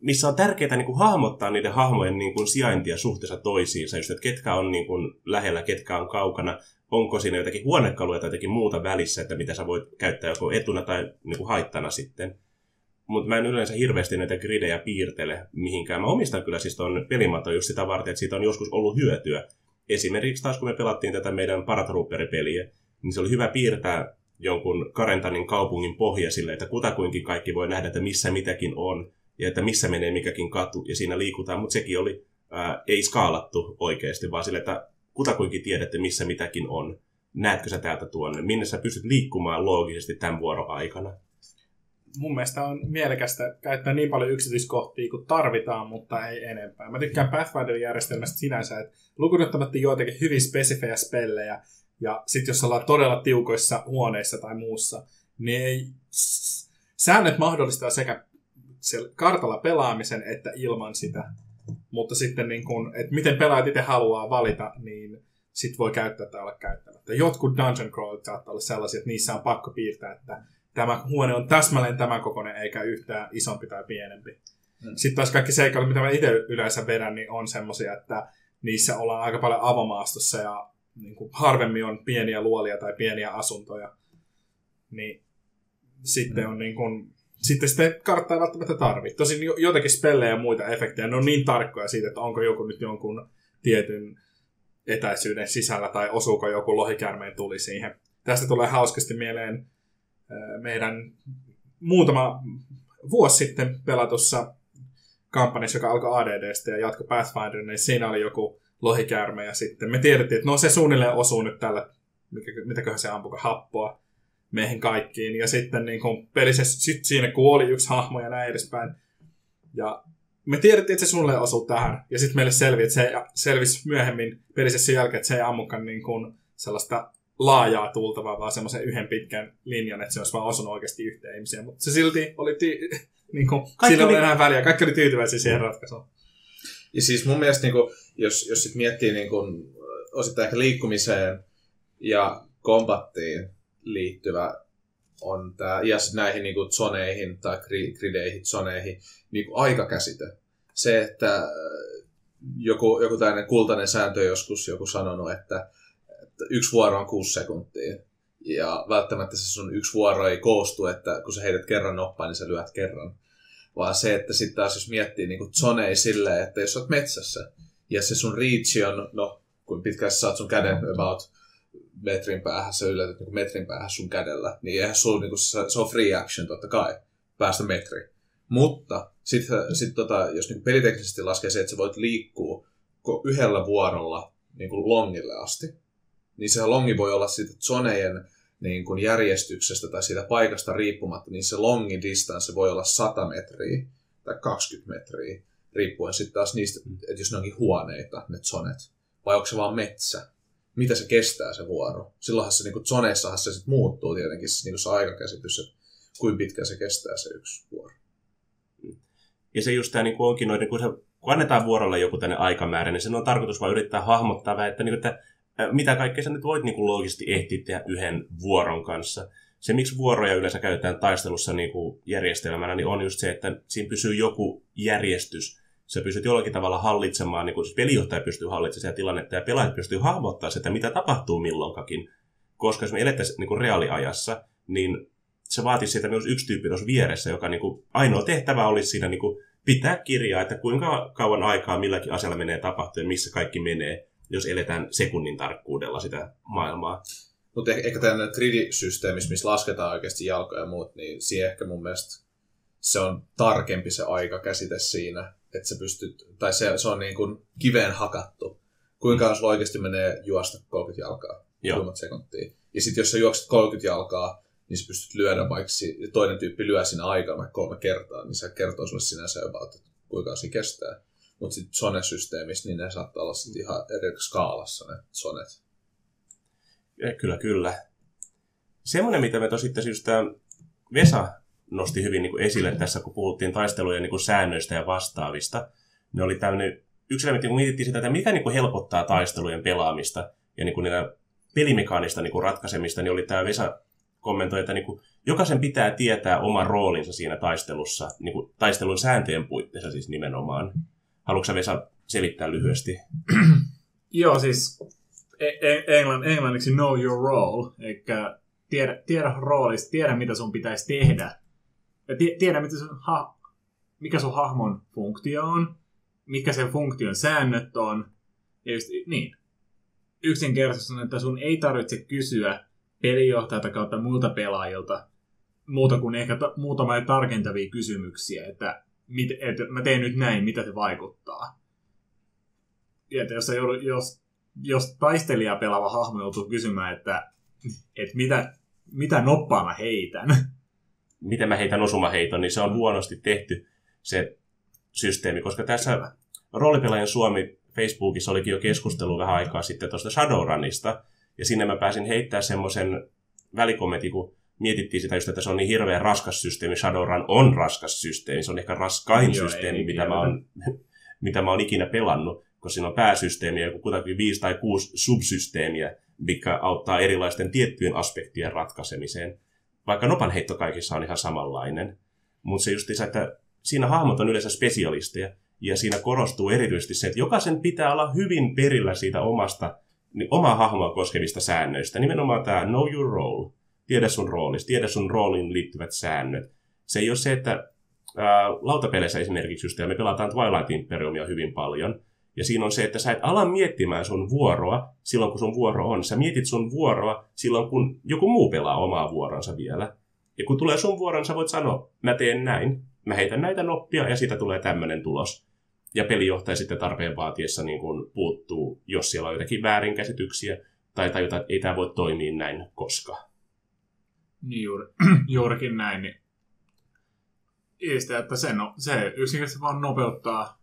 missä on tärkeää niin kuin hahmottaa niiden hahmojen niin kuin sijaintia suhteessa toisiinsa, just, että ketkä on niin kuin lähellä, ketkä on kaukana, onko siinä jotakin huonekaluja tai jotakin muuta välissä, että mitä sä voit käyttää joko etuna tai niin kuin haittana sitten. Mutta mä en yleensä hirveästi näitä gridejä piirtele mihinkään. Mä omistan kyllä siis ton pelimato just sitä varten, että siitä on joskus ollut hyötyä. Esimerkiksi taas kun me pelattiin tätä meidän Paratrooper-peliä, niin se oli hyvä piirtää jonkun Karentanin kaupungin pohja sille, että kutakuinkin kaikki voi nähdä, että missä mitäkin on ja että missä menee mikäkin katu ja siinä liikutaan, mutta sekin oli ää, ei skaalattu oikeasti, vaan sille, että kutakuinkin tiedätte, missä mitäkin on. Näetkö sä täältä tuonne? Minne sä pystyt liikkumaan loogisesti tämän vuoron aikana? Mun mielestä on mielekästä käyttää niin paljon yksityiskohtia kuin tarvitaan, mutta ei enempää. Mä tykkään Pathfinderin järjestelmästä sinänsä, että lukunottamatta joitakin hyvin spesifejä spellejä, ja sitten jos ollaan todella tiukoissa huoneissa tai muussa, niin ei... säännöt mahdollistaa sekä kartalla pelaamisen että ilman sitä. Mutta sitten, niin kun, että miten pelaajat itse haluaa valita, niin sit voi käyttää tai olla käyttämättä. Jotkut dungeon crawlit saattaa olla sellaisia, että niissä on pakko piirtää, että tämä huone on täsmälleen tämän kokoinen, eikä yhtään isompi tai pienempi. Mm. Sitten taas kaikki seikkailut, mitä mä itse yleensä vedän, niin on semmoisia, että niissä ollaan aika paljon avomaastossa ja niin kuin harvemmin on pieniä luolia tai pieniä asuntoja. Niin sitten mm. on niin kuin, sitten sitä karttaa ei välttämättä tarvitse. Tosin jotakin spellejä ja muita efektejä, ne on niin tarkkoja siitä, että onko joku nyt jonkun tietyn etäisyyden sisällä tai osuuko joku lohikärmeen tuli siihen. Tästä tulee hauskasti mieleen meidän muutama vuosi sitten pelatussa kampanjassa, joka alkoi ADDstä ja jatko Pathfinder, niin siinä oli joku lohikäärme ja sitten me tiedettiin, että no se suunnilleen osuu nyt tällä, mitäköhän se ampuko, happoa meihin kaikkiin. Ja sitten niin kuin pelissä sit siinä kuoli yksi hahmo ja näin edespäin. Ja me tiedettiin, että se suunnilleen osuu tähän. Ja sitten meille selvi, että se selvisi myöhemmin pelissä sen jälkeen, että se ei ammukaan niin kuin sellaista laajaa tultavaa, vaan semmoisen yhden pitkän linjan, että se olisi vaan osunut oikeasti yhteen ihmiseen. Mutta se silti oli, ti- [LAUGHS] niin kuin, siinä oli enää väliä. Kaikki oli tyytyväisiä siihen ratkaisuun. Ja siis mun mielestä, niin kuin, jos, jos sit miettii niin kuin, osittain ehkä liikkumiseen ja kombattiin liittyvä on tämä, ja näihin niin kuin, zoneihin tai grideihin, zoneihin, niin kuin aikakäsite. Se, että joku, joku tällainen kultainen sääntö joskus joku sanonut, että yksi vuoro on kuusi sekuntia. Ja välttämättä se sun yksi vuoro ei koostu, että kun sä heität kerran noppaan, niin sä lyöt kerran. Vaan se, että sitten taas jos miettii niin zonei silleen, että jos oot metsässä ja se sun reach on, no kuin pitkään sä saat sun käden about metrin päähän, sä yllätät niin metrin päähän sun kädellä, niin eihän sun, niin kuin, se on free action totta kai, päästä metri. Mutta sitten sit, tota, jos niin peliteknisesti laskee se, että sä voit liikkua yhdellä vuorolla niin kuin longille asti, niin se longi voi olla siitä zonejen niin kuin järjestyksestä tai siitä paikasta riippumatta, niin se longi distance voi olla 100 metriä tai 20 metriä, riippuen sitten taas niistä, että jos ne onkin huoneita, ne zonet, vai onko se vaan metsä. mitä se kestää se vuoro. Silloinhan se niin zoneissahan se sit muuttuu tietenkin se, niin se aikakäsitys, että kuinka pitkä se kestää se yksi vuoro. Ja se just tämä niin onkin noin, niin kun, se, kun annetaan vuorolle joku tänne aikamäärä, niin sen on tarkoitus vain yrittää hahmottaa vähän, että, niin, että mitä kaikkea sä nyt voit niin kuin loogisesti ehtiä tehdä yhden vuoron kanssa. Se, miksi vuoroja yleensä käytetään taistelussa niin kuin järjestelmänä, niin on just se, että siinä pysyy joku järjestys. Se pystyt jollakin tavalla hallitsemaan, niin kuin siis pelijohtaja pystyy hallitsemaan sitä tilannetta ja pelaajat pystyy hahmottaa sitä, mitä tapahtuu milloinkakin. Koska jos me elettäisiin niin kuin reaaliajassa, niin se vaatisi siitä myös yksi tyyppi tuossa vieressä, joka niin kuin, ainoa tehtävä olisi siinä niin kuin, pitää kirjaa, että kuinka kauan aikaa milläkin asialla menee tapahtua ja missä kaikki menee jos eletään sekunnin tarkkuudella sitä maailmaa. Mutta eh- ehkä tämä 3D-systeemi, missä lasketaan oikeasti jalkoja ja muut, niin siihen ehkä mun mielestä se on tarkempi se aika käsite siinä, että se pystyt, tai se, se on niin kuin kiveen hakattu. Kuinka jos oikeasti menee juosta 30 jalkaa, Joo. sekuntia. Ja sitten jos sä juokset 30 jalkaa, niin sä pystyt lyödä vaikka toinen tyyppi lyö siinä aikana kolme kertaa, niin se kertoo sulle sinänsä jopa, että kuinka se kestää. Mutta sitten Sone-systeemissä, niin ne saattaa olla sitten ihan eri skaalassa ne Sonet. Kyllä, kyllä. Semmoinen, mitä me tosiaan just tämä Vesa nosti hyvin niin kuin esille tässä, kun puhuttiin taistelujen niin kuin säännöistä ja vastaavista, ne oli tämmöinen yksi elementti, kun mietittiin sitä, että mikä niin kuin helpottaa taistelujen pelaamista ja niin kuin pelimekaanista niin kuin ratkaisemista, niin oli tämä Vesa kommentoi, että niin kuin, jokaisen pitää tietää oma roolinsa siinä taistelussa, niin kuin, taistelun sääntöjen puitteissa siis nimenomaan. Haluatko Vesa selittää lyhyesti? [CLEARS THROAT] Joo, siis e- e- englann, englanniksi know your role, eli tiedä, tiedä roolista, tiedä mitä sun pitäisi tehdä. Ja tiedä, mitä sun ha- mikä sun hahmon funktio on, mikä sen funktion säännöt on. Ja just, niin. Yksinkertaisesti on, että sun ei tarvitse kysyä pelijohtajalta kautta muilta pelaajilta muuta kuin ehkä ta- muutamia tarkentavia kysymyksiä, että mit, että mä teen nyt näin, mitä se vaikuttaa. Ja että jos, joudut, jos, jos taistelija pelaava hahmo joutuu kysymään, että, että mitä, mitä noppaa mä heitän. Miten mä heitän osumaheiton, niin se on huonosti tehty se systeemi, koska tässä roolipelaajan Suomi Facebookissa olikin jo keskustelu vähän aikaa sitten tuosta Shadowrunista, ja sinne mä pääsin heittää semmoisen välikommentin, kun mietittiin sitä just, että se on niin hirveän raskas systeemi. Shadowrun on raskas systeemi. Se on ehkä raskain Joo, systeemi, mitä mä, oon, [LAUGHS] mitä mä oon ikinä pelannut, koska siinä on pääsysteemi ja kutakin viisi tai kuusi subsysteemiä, mikä auttaa erilaisten tiettyjen aspektien ratkaisemiseen. Vaikka nopanheitto kaikissa on ihan samanlainen. Mutta se just että siinä hahmot on yleensä spesialisteja, ja siinä korostuu erityisesti se, että jokaisen pitää olla hyvin perillä siitä omasta, niin omaa hahmoa koskevista säännöistä. Nimenomaan tämä know your role tiedä sun roolista, tiedä sun rooliin liittyvät säännöt. Se ei ole se, että ää, lautapeleissä esimerkiksi just, ja me pelataan Twilight Imperiumia hyvin paljon, ja siinä on se, että sä et ala miettimään sun vuoroa silloin, kun sun vuoro on. Sä mietit sun vuoroa silloin, kun joku muu pelaa omaa vuoronsa vielä. Ja kun tulee sun vuoron, sä voit sanoa, mä teen näin, mä heitän näitä noppia ja siitä tulee tämmöinen tulos. Ja pelijohtaja sitten tarpeen vaatiessa niin kun puuttuu, jos siellä on jotakin väärinkäsityksiä tai tajutaan, että ei tämä voi toimia näin koskaan. Niin juuri, [CLEARS THROAT] juurikin näin. Niin sitä, että se, no, se yksinkertaisesti vaan nopeuttaa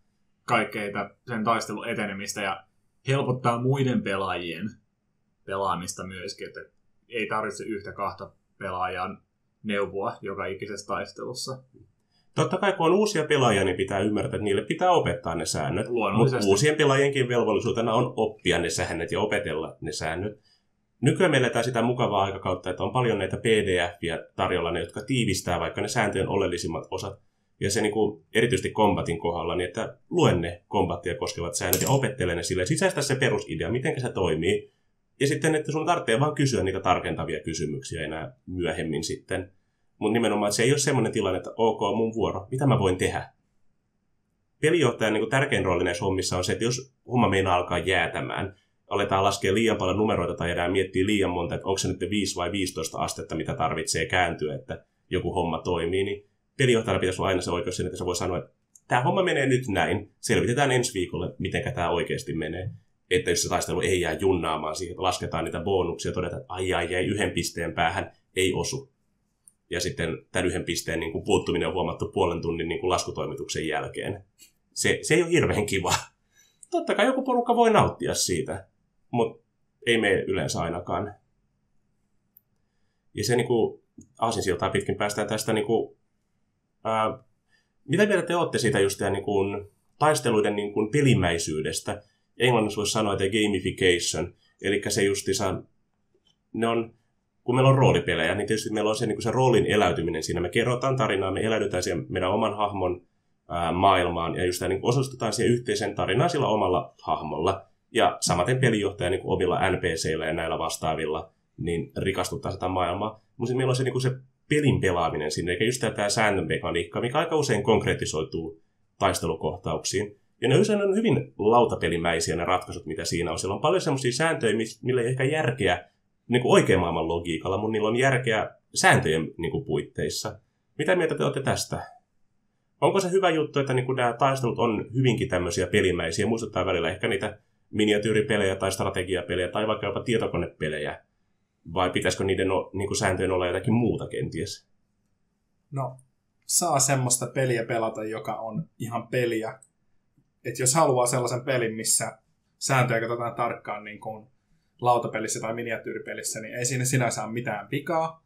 kaikkeita sen taistelun etenemistä ja helpottaa muiden pelaajien pelaamista myöskin, että ei tarvitse yhtä kahta pelaajan neuvoa joka ikisessä taistelussa. Totta kai kun on uusia pelaajia, niin pitää ymmärtää, että niille pitää opettaa ne säännöt. Mutta uusien pelaajienkin velvollisuutena on oppia ne säännöt ja opetella ne säännöt. Nykyään meillä eletään sitä mukavaa aikakautta, että on paljon näitä pdf-iä tarjolla, ne, jotka tiivistää vaikka ne sääntöjen oleellisimmat osat. Ja se niin kuin, erityisesti kombatin kohdalla, niin että luen ne kombattia koskevat säännöt ja opettelen ne sille. Sisäistä se perusidea, miten se toimii. Ja sitten, että sun tarvitsee vaan kysyä niitä tarkentavia kysymyksiä enää myöhemmin sitten. Mutta nimenomaan, että se ei ole semmoinen tilanne, että ok, mun vuoro, mitä mä voin tehdä? Pelijohtajan niin tärkein rooli näissä hommissa on se, että jos homma meinaa alkaa jäätämään, aletaan laskea liian paljon numeroita tai jäädään miettiä liian monta, että onko se nyt 5 vai 15 astetta, mitä tarvitsee kääntyä, että joku homma toimii, niin pelijohtajalla pitäisi olla aina se oikeus että se voi sanoa, että tämä homma menee nyt näin, selvitetään ensi viikolla, miten tämä oikeasti menee. Että jos se taistelu ei jää junnaamaan siihen, että lasketaan niitä bonuksia ja todetaan, että ai ai, jäi yhden pisteen päähän, ei osu. Ja sitten tämän yhden pisteen niin kuin puuttuminen on huomattu puolen tunnin niin kuin laskutoimituksen jälkeen. Se, se ei ole hirveän kiva. Totta kai joku porukka voi nauttia siitä. Mutta ei mene yleensä ainakaan. Ja se niin kuin, aasinsiltaa pitkin päästään tästä, niin kuin, ää, mitä mieltä te olette siitä just niin kuin, taisteluiden niin kuin, pelimäisyydestä? Englannissa voisi sanoa, että gamification, eli se justiinsa, ne on, kun meillä on roolipelejä, niin tietysti meillä on se, niin kuin se roolin eläytyminen siinä. Me kerrotaan tarinaa, me eläydytään siihen meidän oman hahmon ää, maailmaan ja just niin osallistutaan siihen yhteiseen tarinaan sillä omalla hahmolla. Ja samaten pelijohtaja niin kuin omilla NPCillä ja näillä vastaavilla niin rikastuttaa sitä maailmaa. Mutta meillä on se, niin kuin se pelin pelaaminen sinne, eikä just tämä sääntömekaniikka, mikä aika usein konkretisoituu taistelukohtauksiin. Ja ne usein on hyvin lautapelimäisiä ne ratkaisut, mitä siinä on. Siellä on paljon sellaisia sääntöjä, millä ei ehkä järkeä niin kuin oikean maailman logiikalla, mutta niillä on järkeä sääntöjen niin kuin, puitteissa. Mitä mieltä te olette tästä? Onko se hyvä juttu, että niin kuin nämä taistelut on hyvinkin tämmöisiä pelimäisiä, muistuttaa välillä ehkä niitä miniatyyripelejä tai strategiapelejä tai vaikka jopa tietokonepelejä, vai pitäisikö niiden niin kuin sääntöjen olla jotakin muuta kenties? No, saa semmoista peliä pelata, joka on ihan peliä. että jos haluaa sellaisen pelin, missä sääntöjä katsotaan tarkkaan niin kuin lautapelissä tai miniatyyripelissä, niin ei siinä sinänsä ole mitään vikaa.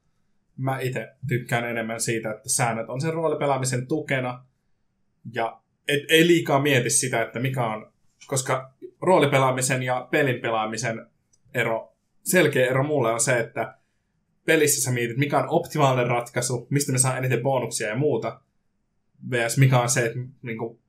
Mä itse tykkään enemmän siitä, että säännöt on sen roolipelaamisen tukena, ja et, ei liikaa mieti sitä, että mikä on, koska roolipelaamisen ja pelin pelaamisen ero, selkeä ero mulle on se, että pelissä sä mietit, mikä on optimaalinen ratkaisu, mistä me saa eniten bonuksia ja muuta, vs. mikä on se, että niin kuin,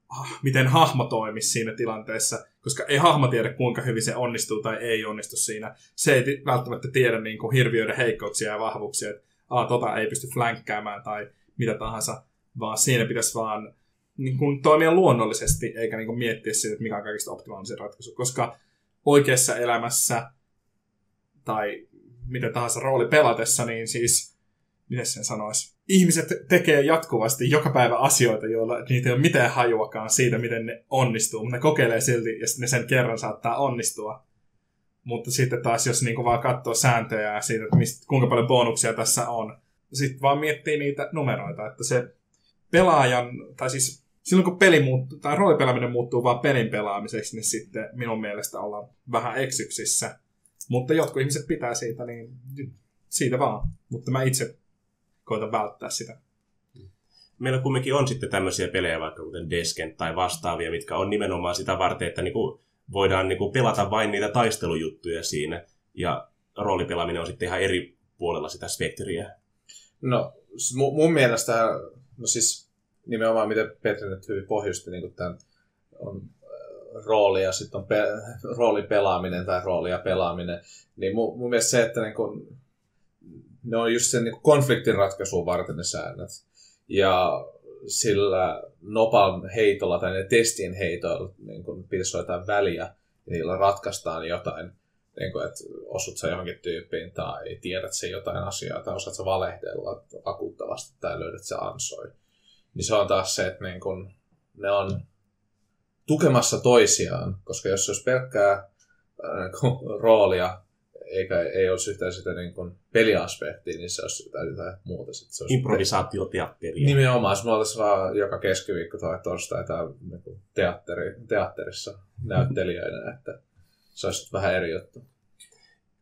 miten hahmo toimisi siinä tilanteessa, koska ei hahmo tiedä, kuinka hyvin se onnistuu tai ei onnistu siinä. Se ei välttämättä tiedä niin kuin, hirviöiden heikkouksia ja vahvuuksia, että tota ei pysty flänkkäämään tai mitä tahansa, vaan siinä pitäisi vaan niin kuin, toimia luonnollisesti, eikä niin kuin, miettiä siitä, että mikä on kaikista optimaalisin ratkaisu. Koska oikeassa elämässä tai mitä tahansa rooli pelatessa, niin siis, miten sen sanoisi, ihmiset tekee jatkuvasti joka päivä asioita, joilla niitä ei ole mitään hajuakaan siitä, miten ne onnistuu, mutta ne kokeilee silti, ja ne sen kerran saattaa onnistua. Mutta sitten taas, jos niinku vaan katsoo sääntöjä siitä, että mistä, kuinka paljon bonuksia tässä on, sitten vaan miettii niitä numeroita, että se pelaajan, tai siis silloin kun peli muuttuu, tai roolipelaaminen muuttuu vaan pelin pelaamiseksi, niin sitten minun mielestä ollaan vähän eksyksissä. Mutta jotkut ihmiset pitää siitä, niin siitä vaan. Mutta mä itse koitan välttää sitä. Meillä kumminkin on sitten tämmöisiä pelejä, vaikka kuten Descent tai vastaavia, mitkä on nimenomaan sitä varten, että niinku voidaan niinku pelata vain niitä taistelujuttuja siinä. Ja roolipelaaminen on sitten ihan eri puolella sitä spektriä. No, mun mielestä, no siis nimenomaan miten Petri nyt hyvin pohjusti niin tämän on äh, rooli ja sitten on pe- roolipelaaminen tai roolia pelaaminen, niin mun, mun mielestä se, että niin kun, ne on just sen niin konfliktin ratkaisuun varten ne säännöt. Ja sillä nopan heitolla tai ne testien heitoilla niin kun pitäisi olla jotain väliä, ja niillä ratkaistaan jotain, niin kun, että osut sä johonkin tyyppiin tai tiedät se jotain asiaa tai osaat sä valehdella akuuttavasti tai löydät se ansoi. Niin se on taas se, että niin kun, ne on tukemassa toisiaan, koska jos se olisi pelkkää äh, roolia eikä ei olisi yhtään sitä niin kuin peliaspektia, niin se olisi jotain, jotain muuta. Sitten se olisi Improvisaatioteatteria. Nimenomaan, me oltaisiin vaan joka keskiviikko tai torstai tai niin teatteri, teatterissa näyttelijöinä, että se olisi vähän eri juttu.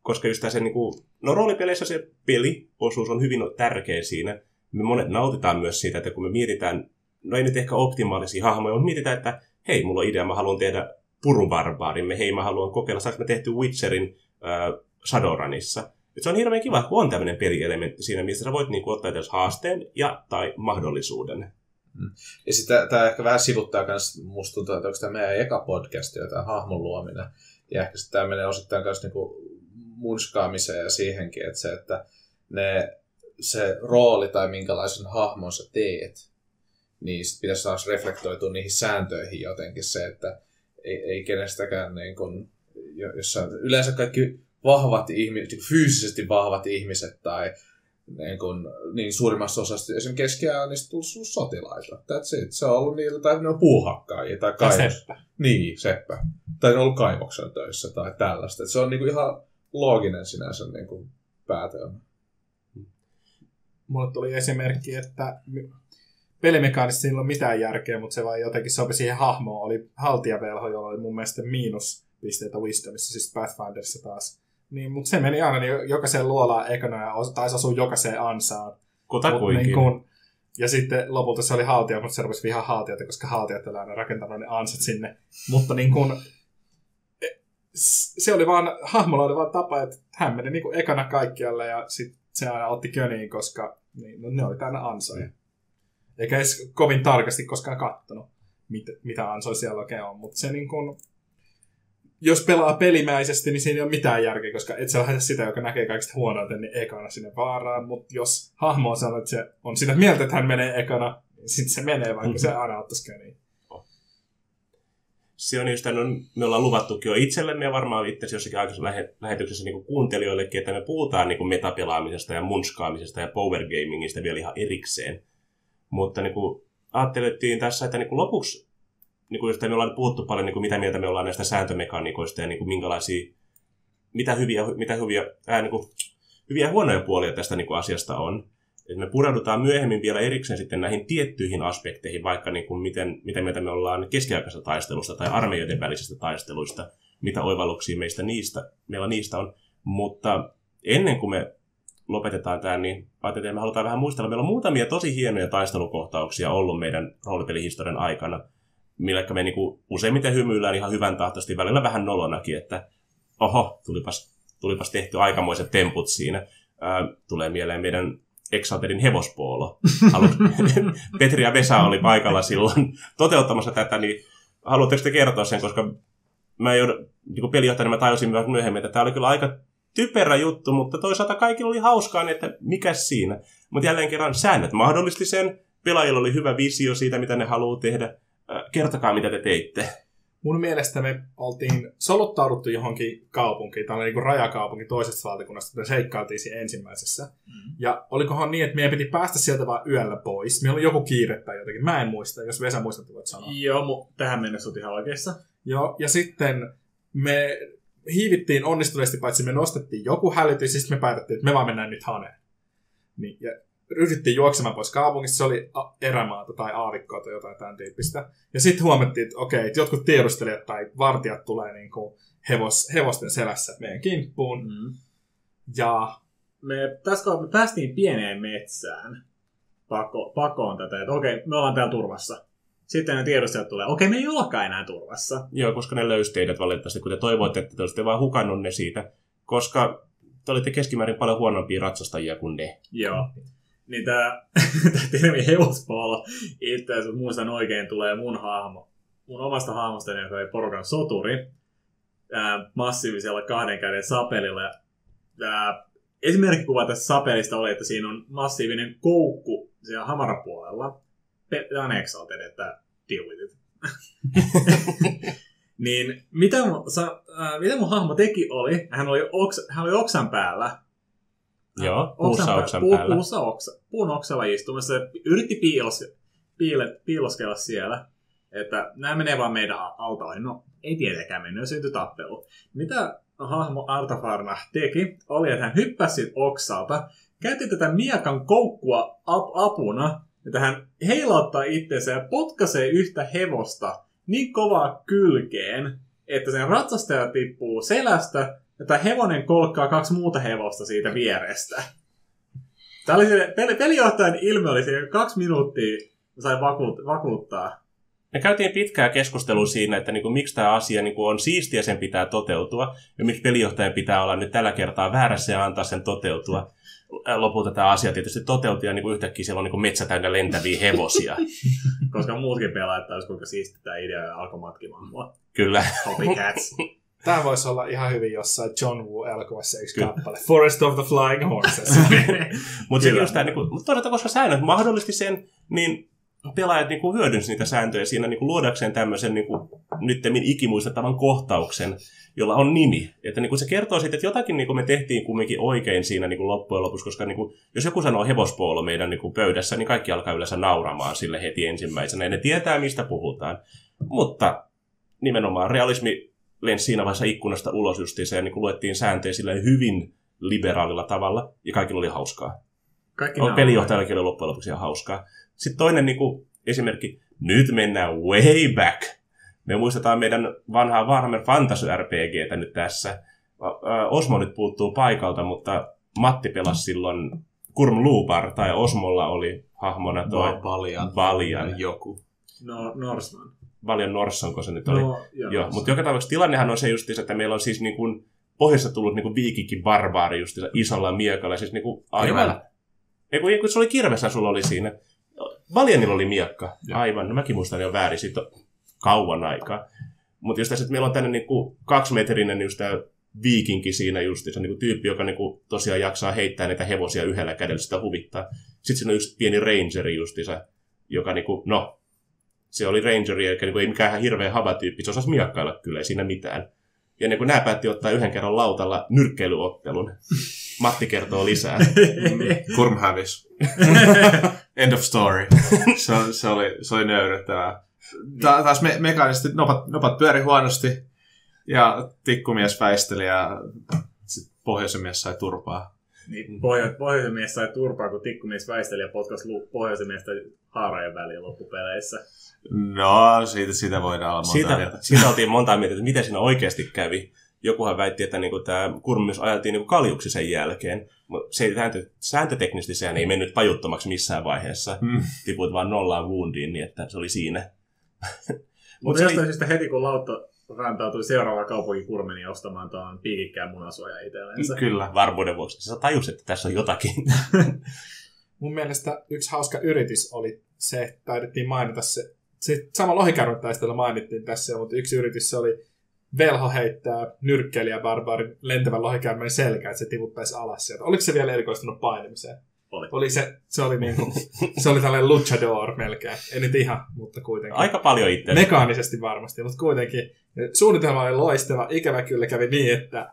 Koska just se, niin kuin, no roolipeleissä se peliosuus on hyvin tärkeä siinä. Me monet nautitaan myös siitä, että kun me mietitään, no ei nyt ehkä optimaalisia hahmoja, mutta mietitään, että hei, mulla on idea, mä haluan tehdä purubarbaarin, hei, mä haluan kokeilla, saanko me tehty Witcherin äh, Shadowrunissa. Et se on hirveän kiva, kun on tämmöinen pelielementti siinä, mistä sä voit niinku ottaa edes haasteen ja tai mahdollisuuden. Mm. Ja sitten tämä ehkä vähän sivuttaa myös, musta tuntuu, että onko tämä meidän eka podcast, tämä hahmon luominen. Ja ehkä sitten tämä menee osittain myös niinku munskaamiseen ja siihenkin, että se, että ne, se rooli tai minkälaisen hahmon sä teet, niin sit pitäisi taas reflektoitua niihin sääntöihin jotenkin se, että ei, ei kenestäkään niin kun, jossa yleensä kaikki vahvat ihmiset, niin fyysisesti vahvat ihmiset tai niin, kun, niin suurimmassa osassa esimerkiksi keskiään niin tullut sotilaita. That's it. Se on ollut niitä, tai ne on puuhakkaajia tai kaivos. seppä. Niin, seppä. Tai ne on ollut kaivoksen töissä tai tällaista. Et se on niin kuin ihan looginen sinänsä niin kuin päätelmä. Mulle tuli esimerkki, että pelimekaanisesti ei ole mitään järkeä, mutta se vaan jotenkin sopi siihen hahmoon. Oli haltijavelho, jolla oli mun mielestä miinus pisteitä Wisdomissa, siis Pathfinderissa taas Niin, mutta se meni aina niin jokaiseen luolaan ekana ja taisi asua jokaiseen ansaan. Kutakuinkin. Niin kun, ja sitten lopulta se oli haltija, mutta se rupesi vihaa haltijoita, koska haltijat oli aina rakentanut ne ansat sinne. Mutta niin kun, e, se oli vaan, hahmolla oli vaan tapa, että hän meni niin kuin ekana kaikkialle ja sitten se aina otti köniin, koska niin, no, ne oli täynnä ansoja. Eikä edes kovin tarkasti koskaan kattonut, mit, mitä ansoja siellä oikein on. Mutta se niin kun, jos pelaa pelimäisesti, niin siinä ei ole mitään järkeä, koska et sä lähetä sitä, joka näkee kaikista huonoiten, niin ekana sinne vaaraan. Mutta jos hahmo on sanonut, että se on sitä mieltä, että hän menee ekana, niin sitten se menee, vaikka se aina ottaisi köniin. Se on no, me ollaan luvattukin jo itsellemme ja varmaan itse jossakin aikaisessa lähe- lähetyksessä niin kuuntelijoillekin, että me puhutaan niin kuin metapelaamisesta ja munskaamisesta ja power gamingista vielä ihan erikseen. Mutta niin kuin, ajattelettiin tässä, että niin kuin lopuksi, niin kuin me ollaan puhuttu paljon, niin kuin mitä mieltä me ollaan näistä sääntömekaniikoista ja niin kuin minkälaisia, mitä hyviä, mitä hyviä, ää, niin kuin, hyviä ja huonoja puolia tästä niin kuin asiasta on. Et me pureudutaan myöhemmin vielä erikseen sitten näihin tiettyihin aspekteihin, vaikka niin kuin miten, mitä mieltä me ollaan keskiaikaisesta taistelusta tai armeijoiden välisistä taisteluista, mitä oivalluksia meistä niistä, meillä niistä on. Mutta ennen kuin me lopetetaan tämä, niin ajattelin, että me halutaan vähän muistella. Meillä on muutamia tosi hienoja taistelukohtauksia ollut meidän roolipelihistorian aikana, millä me niin kuin useimmiten hymyillään ihan hyvän tahtoisesti, välillä vähän nolonakin, että oho, tulipas, tulipas tehty aikamoiset temput siinä. Tulee mieleen meidän Exaltedin hevospoolo. Halu- [LAUGHS] Petri ja Vesa oli paikalla silloin toteuttamassa tätä, niin haluatteko te kertoa sen, koska mä joudun, niin pelijohtajana mä tajusin myös myöhemmin, että tämä oli kyllä aika typerä juttu, mutta toisaalta kaikilla oli hauskaa, niin että mikä siinä. Mutta jälleen kerran säännöt mahdollisti sen, pelaajilla oli hyvä visio siitä, mitä ne haluaa tehdä. Äh, Kertokaa, mitä te teitte. Mun mielestä me oltiin soluttauduttu johonkin kaupunkiin, tämä oli niin rajakaupunki toisesta valtakunnasta, me seikkailtiin siinä ensimmäisessä. Mm. Ja olikohan niin, että meidän piti päästä sieltä vaan yöllä pois. Meillä oli joku kiire tai jotenkin. Mä en muista, jos Vesa muistat, voit sanoa. Joo, mu- tähän mennessä olet ihan oikeassa. Joo, ja sitten me hiivittiin onnistuneesti, paitsi me nostettiin joku hälytys, ja sitten me päätettiin, että me vaan mennään nyt haneen. Niin, ja ryhdyttiin juoksemaan pois kaupungista, se oli erämaata tai aavikkoa tai jotain tämän tyyppistä. Ja sitten huomattiin, että okei, että jotkut tiedustelijat tai vartijat tulee niin kuin hevos, hevosten selässä meidän kimppuun. Mm. Ja Me, tässä kohdassa me päästiin pieneen metsään pako, pakoon tätä, että okei, me ollaan täällä turvassa. Sitten ne tiedustajat tulee, okei, me ei olekaan enää turvassa. Joo, koska ne löysi teidät valitettavasti, kun te toivoitte, että te olisitte vaan hukannut ne siitä, koska te olitte keskimäärin paljon huonompia ratsastajia kuin ne. Joo. Niin tää, [LAUGHS] tää termi hevospaala, itse asiassa muistan oikein, tulee mun hahmo, mun omasta hahmostani, joka oli porukan soturi, ää, massiivisella kahden käden sapelilla. Ää, esimerkkikuva tästä sapelista oli, että siinä on massiivinen koukku siellä hamarapuolella. Tämä on Exalted, että deal with it. niin mitä mun, sa, ää, mitä mun hahmo teki oli, hän oli, oks, hän oli oksan päällä, Joo, puussa pää- oksan puu- päällä. Puussa oksa, puun oksalla istumassa. ja Yritti piilos, piile, piiloskella siellä, että nämä menee vaan meidän alta. No, ei tietenkään mennyt, syntyi tappelu. Mitä hahmo Artafarna teki, oli, että hän hyppäsi oksalta, käytti tätä miekan koukkua ap- apuna, että hän heilauttaa itsensä ja potkaisee yhtä hevosta niin kovaa kylkeen, että sen ratsastaja tippuu selästä ja tämä hevonen kolkkaa kaksi muuta hevosta siitä vierestä. Tämä oli se, peli, pelijohtajan ilme oli siinä kaksi minuuttia, sai vakuut, vakuuttaa. Me käytiin pitkää keskustelua siinä, että niin kuin, miksi tämä asia niin kuin on siistiä, sen pitää toteutua, ja miksi pelijohtajan pitää olla nyt tällä kertaa väärässä ja antaa sen toteutua. Lopulta tämä asia tietysti toteutui, ja niin kuin yhtäkkiä siellä on niin kuin metsä täynnä lentäviä hevosia. [LAUGHS] Koska muutkin pelaajat taisi kuinka siisti tämä idea alkoi matkimaan mua. Kyllä. Copycats. [LAUGHS] tämä voisi olla ihan hyvin jossain John Woo-elokuvassa yksi Kyllä. kappale. Forest of the Flying Horses. [LAUGHS] Mutta sekin just tämä, niin kuin, mutta toisaalta, koska säännöt mahdollisti sen, niin pelaajat niin kuin hyödynsivät niitä sääntöjä siinä niin kuin luodakseen tämmöisen niin kuin, nyttemmin ikimuistettavan kohtauksen, jolla on nimi. Että niin kuin se kertoo siitä, että jotakin niin kuin me tehtiin kumminkin oikein siinä niin kuin loppujen lopuksi, koska niin kuin, jos joku sanoo hevospoolo meidän niin kuin pöydässä, niin kaikki alkaa yleensä nauramaan sille heti ensimmäisenä, ja ne tietää, mistä puhutaan. Mutta nimenomaan realismi lensi siinä vaiheessa ikkunasta ulos justiinsa, ja niin kuin luettiin sääntöjä silleen hyvin liberaalilla tavalla, ja kaikilla oli hauskaa. Kaikki On pelijohtajallakin oli loppujen lopuksi ihan hauskaa. Sitten toinen niin kuin, esimerkki, nyt mennään way back. Me muistetaan meidän vanhaa Warhammer Fantasy RPGtä nyt tässä. Osmo nyt puuttuu paikalta, mutta Matti pelasi silloin Kurm Luupar, tai Osmolla oli hahmona toi Baljan. Baljan. Joku. No, Norseman. Baljan Norsson, kun se nyt oli. No, joo, Joo, mutta joka tapauksessa tilannehan on se justiinsa, että meillä on siis niin kuin pohjassa tullut niin kuin viikikin barbaari justiinsa isolla miekalla. Siis niin kuin aivan... Ei kun, kun se oli kirvessä, sulla oli siinä. Valjanilla oli miekka. Joo. Aivan, no mäkin muistan jo väärin, siitä on kauan aikaa. Mutta just tässä, että meillä on tänne niin kuin kaksimetrinen just tämä viikinki siinä justiinsa, niin kuin tyyppi, joka niin kuin tosiaan jaksaa heittää näitä hevosia yhdellä kädellä, sitä huvittaa. Sitten siinä on just pieni rangeri justiinsa, joka niin kuin, no, se oli rangeri, eli niin ei mikään ihan hirveä havatyyppi, se osasi miakkailla kyllä, ei siinä mitään. Ja niin kuin nämä päätti ottaa yhden kerran lautalla nyrkkeilyottelun. Matti kertoo lisää. [LAUGHS] Kurm hävis. [LAUGHS] End of story. Se, se, oli, se oli nöyryttävää. Ta- taas me, mekaanisesti nopat, nopat pyöri huonosti ja tikkumies väisteli ja sit pohjoisemies sai turpaa. Niin, pohjo- pohjoismies sai turpaa, kun tikkumies väisteli ja potkas lu- pohjoisemiestä haarajen väliin loppupeleissä. No, siitä, siitä voidaan olla monta Siitä, mieltä. siitä oltiin monta mieltä, että miten siinä oikeasti kävi. Jokuhan väitti, että niinku tämä kurmius ajeltiin niinku kaljuksi sen jälkeen. Mutta se ei, sääntö, sääntöteknisesti sehän ei mennyt tajuttomaksi missään vaiheessa. Mm. Tipuit vaan nollaan woundiin, niin että se oli siinä. [LAUGHS] Mutta se jostain oli- syystä heti kun Lautta rantautui seuraava kaupunki Kurmeni ostamaan tuon piikikkään munasuoja itsellensä. Kyllä. varmuuden vuoksi. Sä tajusit, että tässä on jotakin. [LAUGHS] Mun mielestä yksi hauska yritys oli se, että taidettiin mainita se, se sama lohikärmen taistelu mainittiin tässä, mutta yksi yritys se oli velho heittää nyrkkeilijä barbaarin lentävän lohikärmen selkään, että se tiputtaisi alas sieltä. Oliko se vielä erikoistunut painimiseen? Oli. oli se, se oli niinku, se oli tällainen luchador melkein. Ei nyt ihan, mutta kuitenkin. Aika paljon itse. Mekaanisesti varmasti, mutta kuitenkin. Suunnitelma oli loistava. Ikävä kyllä kävi niin, että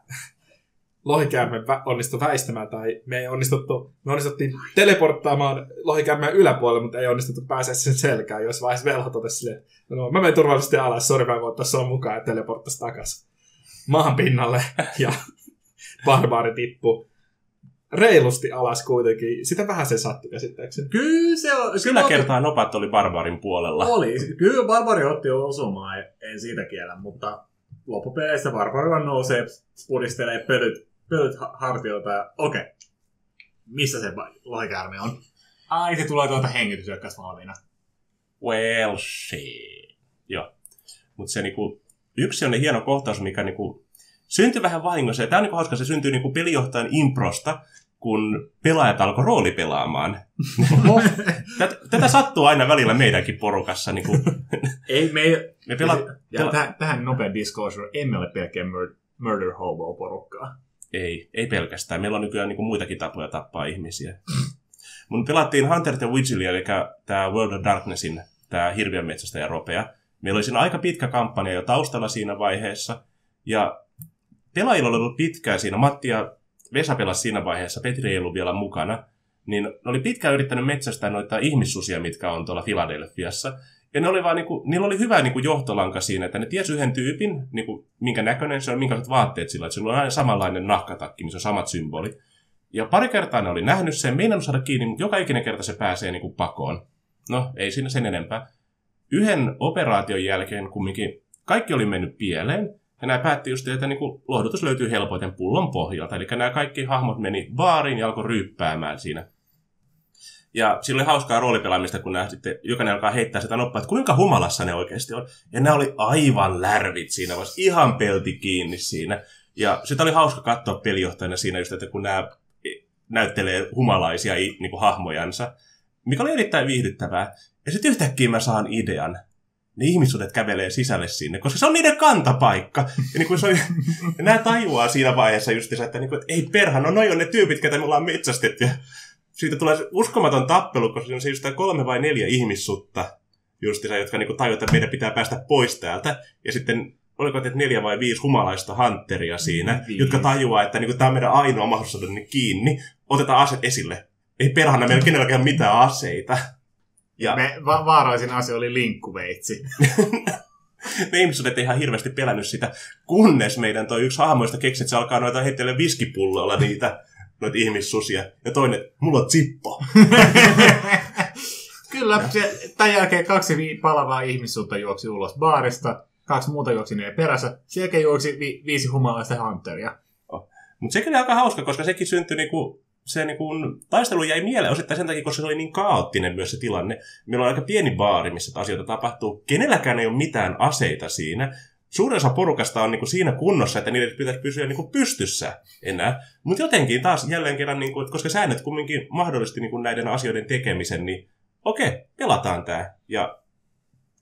lohikäärme vä- onnistui väistämään, tai me ei onnistuttu, me onnistuttiin teleporttaamaan lohikäärmeen yläpuolelle, mutta ei onnistuttu pääsemään sen selkään, jos vaiheessa velho totesi silleen, no, mä menen turvallisesti alas, sori mä en voi ottaa sua mukaan ja teleporttasi takas maan pinnalle, ja [LAUGHS] barbaari tippui reilusti alas kuitenkin. Sitä vähän se sattui käsittääkseni. Kyllä se on... Kyllä kertaa nopat oli barbaarin puolella. Oli. Kyllä Barbari otti osumaa, en siitä kiellä, mutta loppupeleissä Barbari vaan nousee, pudistelee pölyt, pölyt ha- hartioilta ja okei. Okay. Missä se lohikäärme on? Ai, se tulee tuolta hengityshyökkäys valmiina. Well, shit. Joo. Mutta se niinku, yksi on hieno kohtaus, mikä niinku, syntyi vähän vahingossa. Ja tämä on niinku hauska, se syntyi niinku pelijohtajan improsta, kun pelaajat alkoi roolipelaamaan. [LAUGHS] tätä, tätä sattuu aina välillä meidänkin porukassa. Niinku, Ei, me ei... me pela, ja pela- tähän, tähän nopea disclosure, emme ole pelkkää mur- murder hobo porukkaa. Ei, ei pelkästään. Meillä on nykyään niinku muitakin tapoja tappaa ihmisiä. Mun pelattiin Hunter the Vigilia, eli tämä World of Darknessin, tämä hirviönmetsästä ja ropea. Meillä oli siinä aika pitkä kampanja jo taustalla siinä vaiheessa. Ja pelaajilla oli ollut pitkään siinä. Matti ja Vesa pelasi siinä vaiheessa, Petri ei ollut vielä mukana. Niin ne oli pitkään yrittänyt metsästää noita ihmissusia, mitkä on tuolla Filadelfiassa. Ja ne oli vaan, niinku, niillä oli hyvä niinku, johtolanka siinä, että ne tiesi yhden tyypin, niinku, minkä näköinen se on, minkälaiset vaatteet sillä on. Sillä on aina samanlainen nahkatakki, missä on samat symboli. Ja pari kertaa ne oli nähnyt sen, meinannut saada kiinni, mutta joka ikinen kerta se pääsee niinku, pakoon. No, ei siinä sen enempää. Yhden operaation jälkeen kumminkin kaikki oli mennyt pieleen, ja nämä päätti just, että niinku, lohdutus löytyy helpoiten pullon pohjalta. Eli nämä kaikki hahmot meni baariin ja alkoi ryyppäämään siinä ja sillä oli hauskaa roolipelaamista, kun nämä sitten jokainen alkaa heittää sitä noppaa, että kuinka humalassa ne oikeasti on. Ja nämä oli aivan lärvit siinä vaiheessa, ihan pelti kiinni siinä. Ja sitä oli hauska katsoa pelijohtajana siinä just, että kun nämä näyttelee humalaisia niin kuin hahmojansa, mikä oli erittäin viihdyttävää. Ja sitten yhtäkkiä mä saan idean. Ne ihmissuudet kävelee sisälle sinne, koska se on niiden kantapaikka. Ja, niin kuin se on, [LAUGHS] nämä tajuaa siinä vaiheessa just, että, niin kuin, että ei perha, no noi on ne tyypit, ketä me ollaan metsästetty. Siitä tulee uskomaton tappelu, koska siinä on siis just kolme vai neljä ihmissutta, justiinsa, jotka niin tajuavat, että meidän pitää päästä pois täältä. Ja sitten oliko että neljä vai viisi humalaista hunteria siinä, Viisi. jotka tajuaa, että niin tämä on meidän ainoa mahdollisuus saada ne kiinni. Otetaan aset esille. Ei perhana meillä kenelläkään mitään aseita. Ja Me, va- vaaraisin asia oli linkkuveitsi. [LAUGHS] ne ihmiset ei ihan hirveästi pelännyt sitä, kunnes meidän toi yksi hahmoista keksi, että se alkaa noita heittelee viskipullolla niitä noita ihmissusia. Ja toinen, mulla on zippo. [LAUGHS] Kyllä, se, tämän jälkeen kaksi vi- palavaa ihmissuutta juoksi ulos baarista, kaksi muuta juoksi niiden perässä, sen jälkeen juoksi vi- viisi humalaista hunteria. Mutta sekin oli aika hauska, koska sekin syntyi niinku, se niinku, taistelu jäi mieleen osittain sen takia, koska se oli niin kaoottinen myös se tilanne. Meillä on aika pieni baari, missä asioita tapahtuu. Kenelläkään ei ole mitään aseita siinä. Suurin osa porukasta on niinku siinä kunnossa, että niiden pitäisi pysyä niinku pystyssä enää. Mutta jotenkin taas jälleen kerran, niinku, että koska säännöt kumminkin mahdollisti niinku näiden asioiden tekemisen, niin okei, pelataan tämä. Ja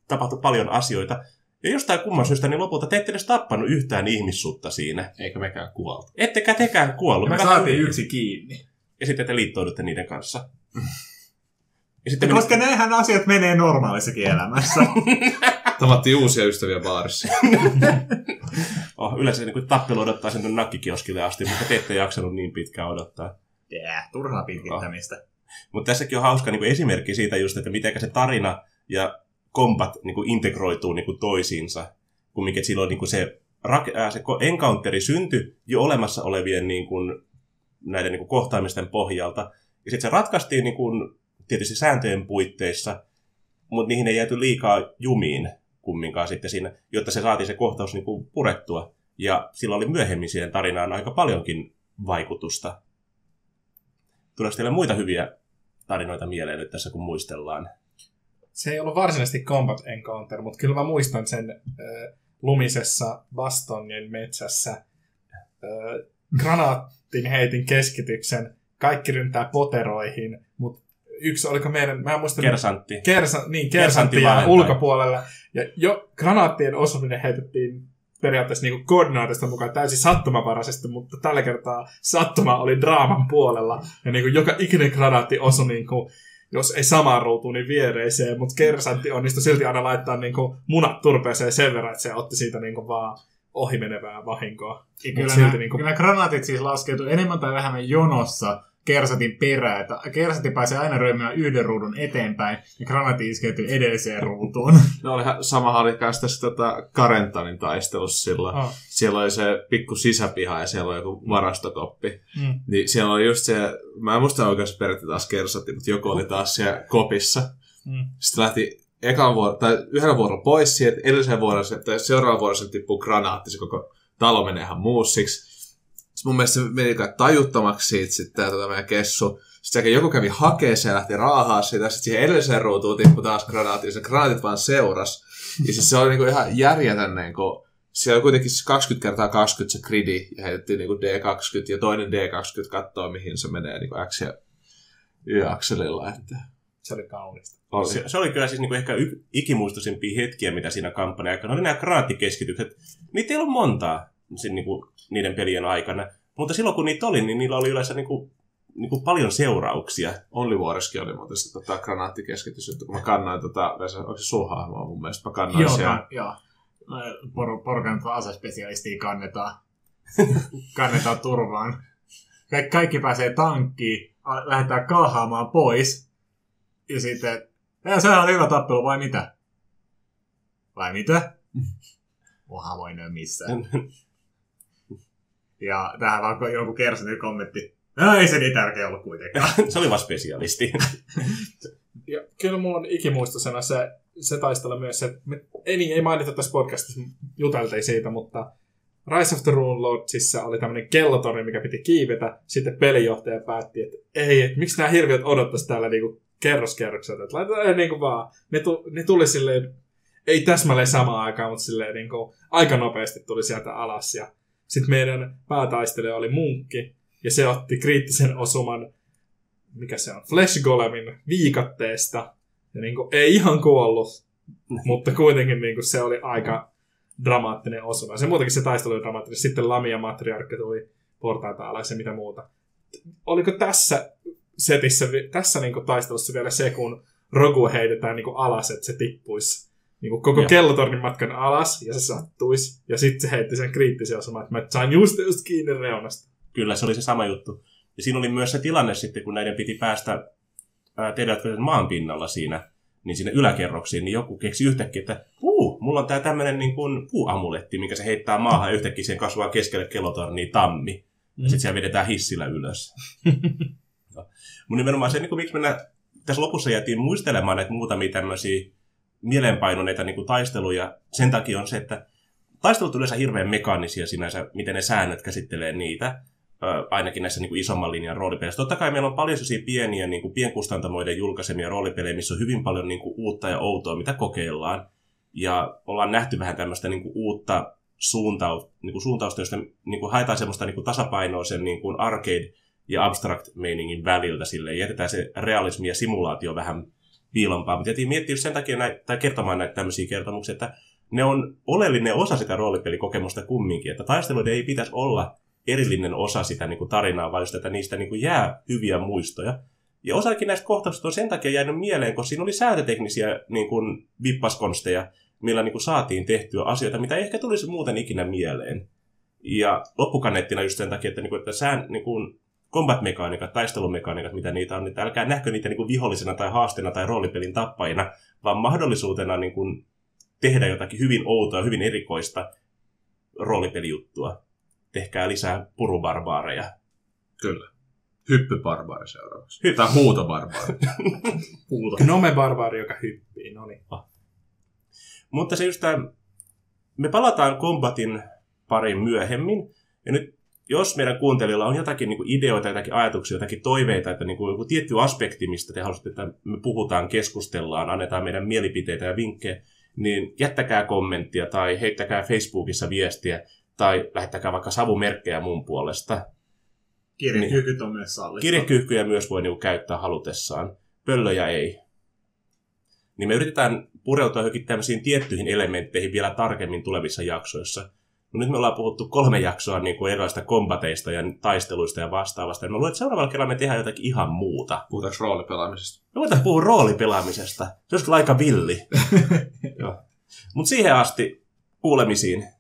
tapahtui paljon asioita. Ja jostain kumman syystä, niin lopulta te ette edes tappanut yhtään ihmissuutta siinä. Eikä mekään kuoltu. Ettekä tekään kuollut. Me Vähän saatiin yksi kiinni. Ja sitten te liittoudutte niiden kanssa. [LAUGHS] Ja sitten koska näinhän asiat menee normaalissakin elämässä. [LAUGHS] Tavattiin uusia ystäviä baarissa. [LAUGHS] oh, yleensä niin tappelu odottaa sen nakkikioskille asti, mutta te ette jaksanut niin pitkään odottaa. Yeah, turhaa pitkittämistä. Mutta tässäkin on hauska niin kuin esimerkki siitä just, että miten se tarina ja kombat niin kuin integroituu niin kuin toisiinsa. Kumminkin, silloin niin kuin se, rak- äh, se encounteri syntyi jo olemassa olevien niin kuin, näiden niin kuin kohtaamisten pohjalta. Ja sitten se ratkaistiin niin kuin, tietysti sääntöjen puitteissa, mutta niihin ei jääty liikaa jumiin kumminkaan sitten siinä, jotta se saatiin se kohtaus niin kuin purettua. Ja sillä oli myöhemmin siihen tarinaan aika paljonkin vaikutusta. Tuleeko teille muita hyviä tarinoita mieleen nyt tässä, kun muistellaan? Se ei ollut varsinaisesti Combat Encounter, mutta kyllä mä muistan sen äh, lumisessa Bastonien metsässä äh, granaattin heitin keskityksen, kaikki ryntää poteroihin, mutta yksi, oliko meidän, mä en muista... Kersantti. Kersa, niin, Kersantti kersantti ulkopuolelle. Ja jo granaattien osuminen heitettiin periaatteessa niin koordinaatista mukaan täysin sattumavaraisesti, mutta tällä kertaa sattuma oli draaman puolella. Ja niin kuin joka ikinen granaatti osui, niin kuin, jos ei samaan ruutuun, niin viereiseen, mutta kersantti onnistui silti aina laittaa niin kuin munat turpeeseen sen verran, että se otti siitä niin kuin vaan ohimenevää vahinkoa. Ja kyllä, silti nää, niinku- kyllä granaatit siis laskeutuu enemmän tai vähemmän jonossa kersatin perään. Että kersati pääsee aina ryömään yhden ruudun eteenpäin ja granaatti iskeytyy edelliseen ruutuun. No olihan, samahan oli tässä tota Karentanin taistelussa silloin. Oh. Siellä oli se pikku sisäpiha ja siellä oli joku varastokoppi. Mm. Niin siellä oli just se, mä en muista oikeassa periaatteessa taas kersatti, mutta joku oli taas siellä kopissa. Mm. Sitten lähti ekan vuoro, tai yhdellä vuorolla pois siitä, edellisen vuoron, tai seuraavan vuoron se tippuu granaatti, se koko talo menee ihan muussiksi. Sitten mun mielestä se meni tajuttomaksi siitä sitten tää tota meidän kessu. Sitten joku kävi hakee se ja lähti raahaa sitä, sitten siihen edelliseen ruutuun tippui taas granaatti, ja se granaatit vaan seuras. Ja siis se oli niinku ihan järjetön niinku, siellä oli kuitenkin siis 20 kertaa 20 se gridi, ja heitettiin niinku D20, ja toinen D20 kattoo, mihin se menee niinku X ja Y-akselilla. Että Se oli kaunista. oli. Se, se oli kyllä siis niinku ehkä y- ikimuistoisimpia hetkiä, mitä siinä kampanjan aikana oli nämä graattikeskitykset. Niitä ei ollut montaa siinä, niinku, niiden pelien aikana. Mutta silloin kun niitä oli, niin niillä oli yleensä niinku, niinku paljon seurauksia. Olli Vuoreskin oli muuten se tota, granaattikeskitys, että kun mä kannoin tota, onko se sun hahmoa mun mielestä, mä kannoin Joo, siellä. ka- joo. Por, porukan asespesialistia kannetaan. [LAUGHS] kannetaan turvaan. Kaik, kaikki pääsee tankkiin, lähdetään kaahaamaan pois. Ja sitten, ja sehän oli hyvä tappelu, vai mitä? Vai mitä? [LAUGHS] Oha, voi missään. [LAUGHS] Ja tähän vaan joku kersanen kommentti. No ei se niin tärkeä ollut kuitenkaan. [LAUGHS] se oli vaan spesialisti. [LAUGHS] Ja kyllä mulla on ikimuistosena se, se taistelu myös se, me, ei, niin, ei mainita tässä podcastissa, juteltiin siitä, mutta Rise of the Rune Lordsissa oli tämmöinen kellotorni, mikä piti kiivetä. Sitten pelijohtaja päätti, että ei, että miksi nämä hirviöt odottaisi täällä niinku kerroskerrokselta. Että laitetaan niinku vaan, ne, tu, ne tuli silleen, ei täsmälleen samaan aikaan, mutta silleen niinku, aika nopeasti tuli sieltä alas. Ja sitten meidän päätaistelija oli munkki, ja se otti kriittisen osuman mikä se on, Flesh Golemin viikatteesta. Ja niin kuin, ei ihan kuollut, mutta kuitenkin niin kuin, se oli aika dramaattinen osuma. Se muutenkin se taistelu oli dramaattinen. Sitten Lamia Matriarkki tuli portaita alas ja mitä muuta. Oliko tässä setissä, tässä niin kuin, taistelussa vielä se, kun Rogu heitetään niin kuin, alas, että se tippuisi niin kuin, koko Joo. kellotornin matkan alas ja se sattuisi. Ja sitten se heitti sen kriittisen osuman, että mä sain just, just kiinni reunasta. Kyllä, se oli se sama juttu. Ja siinä oli myös se tilanne sitten, kun näiden piti päästä ää, olivat maan pinnalla siinä, niin sinne yläkerroksiin, niin joku keksi yhtäkkiä, että puu, mulla on tää tämmönen niin kuin puuamuletti, mikä se heittää maahan ja yhtäkkiä siihen kasvaa keskelle kellotornia tammi. Mm. Ja sitten siellä vedetään hissillä ylös. [LAUGHS] Mutta nimenomaan se, niin kuin, miksi mennä, tässä lopussa jäätiin muistelemaan näitä muutamia tämmöisiä mieleenpainuneita niin kuin taisteluja. Sen takia on se, että taistelut yleensä hirveän mekaanisia sinänsä, miten ne säännöt käsittelee niitä. ainakin näissä niin kuin isomman linjan roolipeleissä. Totta kai meillä on paljon sellaisia pieniä niin kuin pienkustantamoiden julkaisemia roolipelejä, missä on hyvin paljon niin kuin uutta ja outoa, mitä kokeillaan. Ja ollaan nähty vähän tämmöistä niin kuin uutta suuntausta, niin kuin suuntausta, josta niin kuin haetaan semmoista niin kuin tasapainoa sen niin kuin arcade- ja abstract-meiningin väliltä sille. Jätetään se realismi ja simulaatio vähän piilompaa. Mutta jätin miettiä sen takia näitä, tai kertomaan näitä tämmöisiä kertomuksia, että ne on oleellinen osa sitä roolipelikokemusta kumminkin. Että taisteluiden ei pitäisi olla erillinen osa sitä niin kuin tarinaa, vaan just, että niistä niin kuin jää hyviä muistoja. Ja osakin näistä kohtauksista on sen takia jäänyt mieleen, koska siinä oli säätöteknisiä niin kuin vippaskonsteja, millä niin kuin saatiin tehtyä asioita, mitä ei ehkä tulisi muuten ikinä mieleen. Ja loppukaneettina just sen takia, että, niin kuin, että sään, niin kuin combat-mekaniikat, taistelumekaniikat, mitä niitä on, että älkää nähkö niitä niin kuin vihollisena tai haasteena tai roolipelin tappajina, vaan mahdollisuutena niin kuin tehdä jotakin hyvin outoa, hyvin erikoista roolipelijuttua. Tehkää lisää purubarbaareja. Kyllä. Hyppybarbaari seuraavaksi. Hy- Tai huutobarbaari. Puuta. [LAUGHS] Gnome-barbaari, joka hyppii, no niin. Mutta se just tämä, me palataan Combatin pariin myöhemmin. Ja nyt jos meidän kuuntelijoilla on jotakin niin kuin ideoita, jotakin ajatuksia, jotakin toiveita, että niin kuin joku tietty aspekti, mistä te haluaisitte, että me puhutaan, keskustellaan, annetaan meidän mielipiteitä ja vinkkejä, niin jättäkää kommenttia tai heittäkää Facebookissa viestiä tai lähettäkää vaikka savumerkkejä mun puolesta. Kirjekykyt on myös sallittu. Kirjekyhkyjä myös voi niinku käyttää halutessaan, pöllöjä ei. Niin me yritetään pureutua johonkin tämmöisiin tiettyihin elementteihin vielä tarkemmin tulevissa jaksoissa. No nyt me ollaan puhuttu kolme jaksoa niin kuin erilaisista kombateista ja taisteluista ja vastaavasta. Ja mä luulen, että seuraavalla kerralla me tehdään jotakin ihan muuta. Puhutaanko roolipelaamisesta? Me voidaan puhua roolipelaamisesta. Se olisi kyllä aika villi. [LAUGHS] Mutta siihen asti kuulemisiin.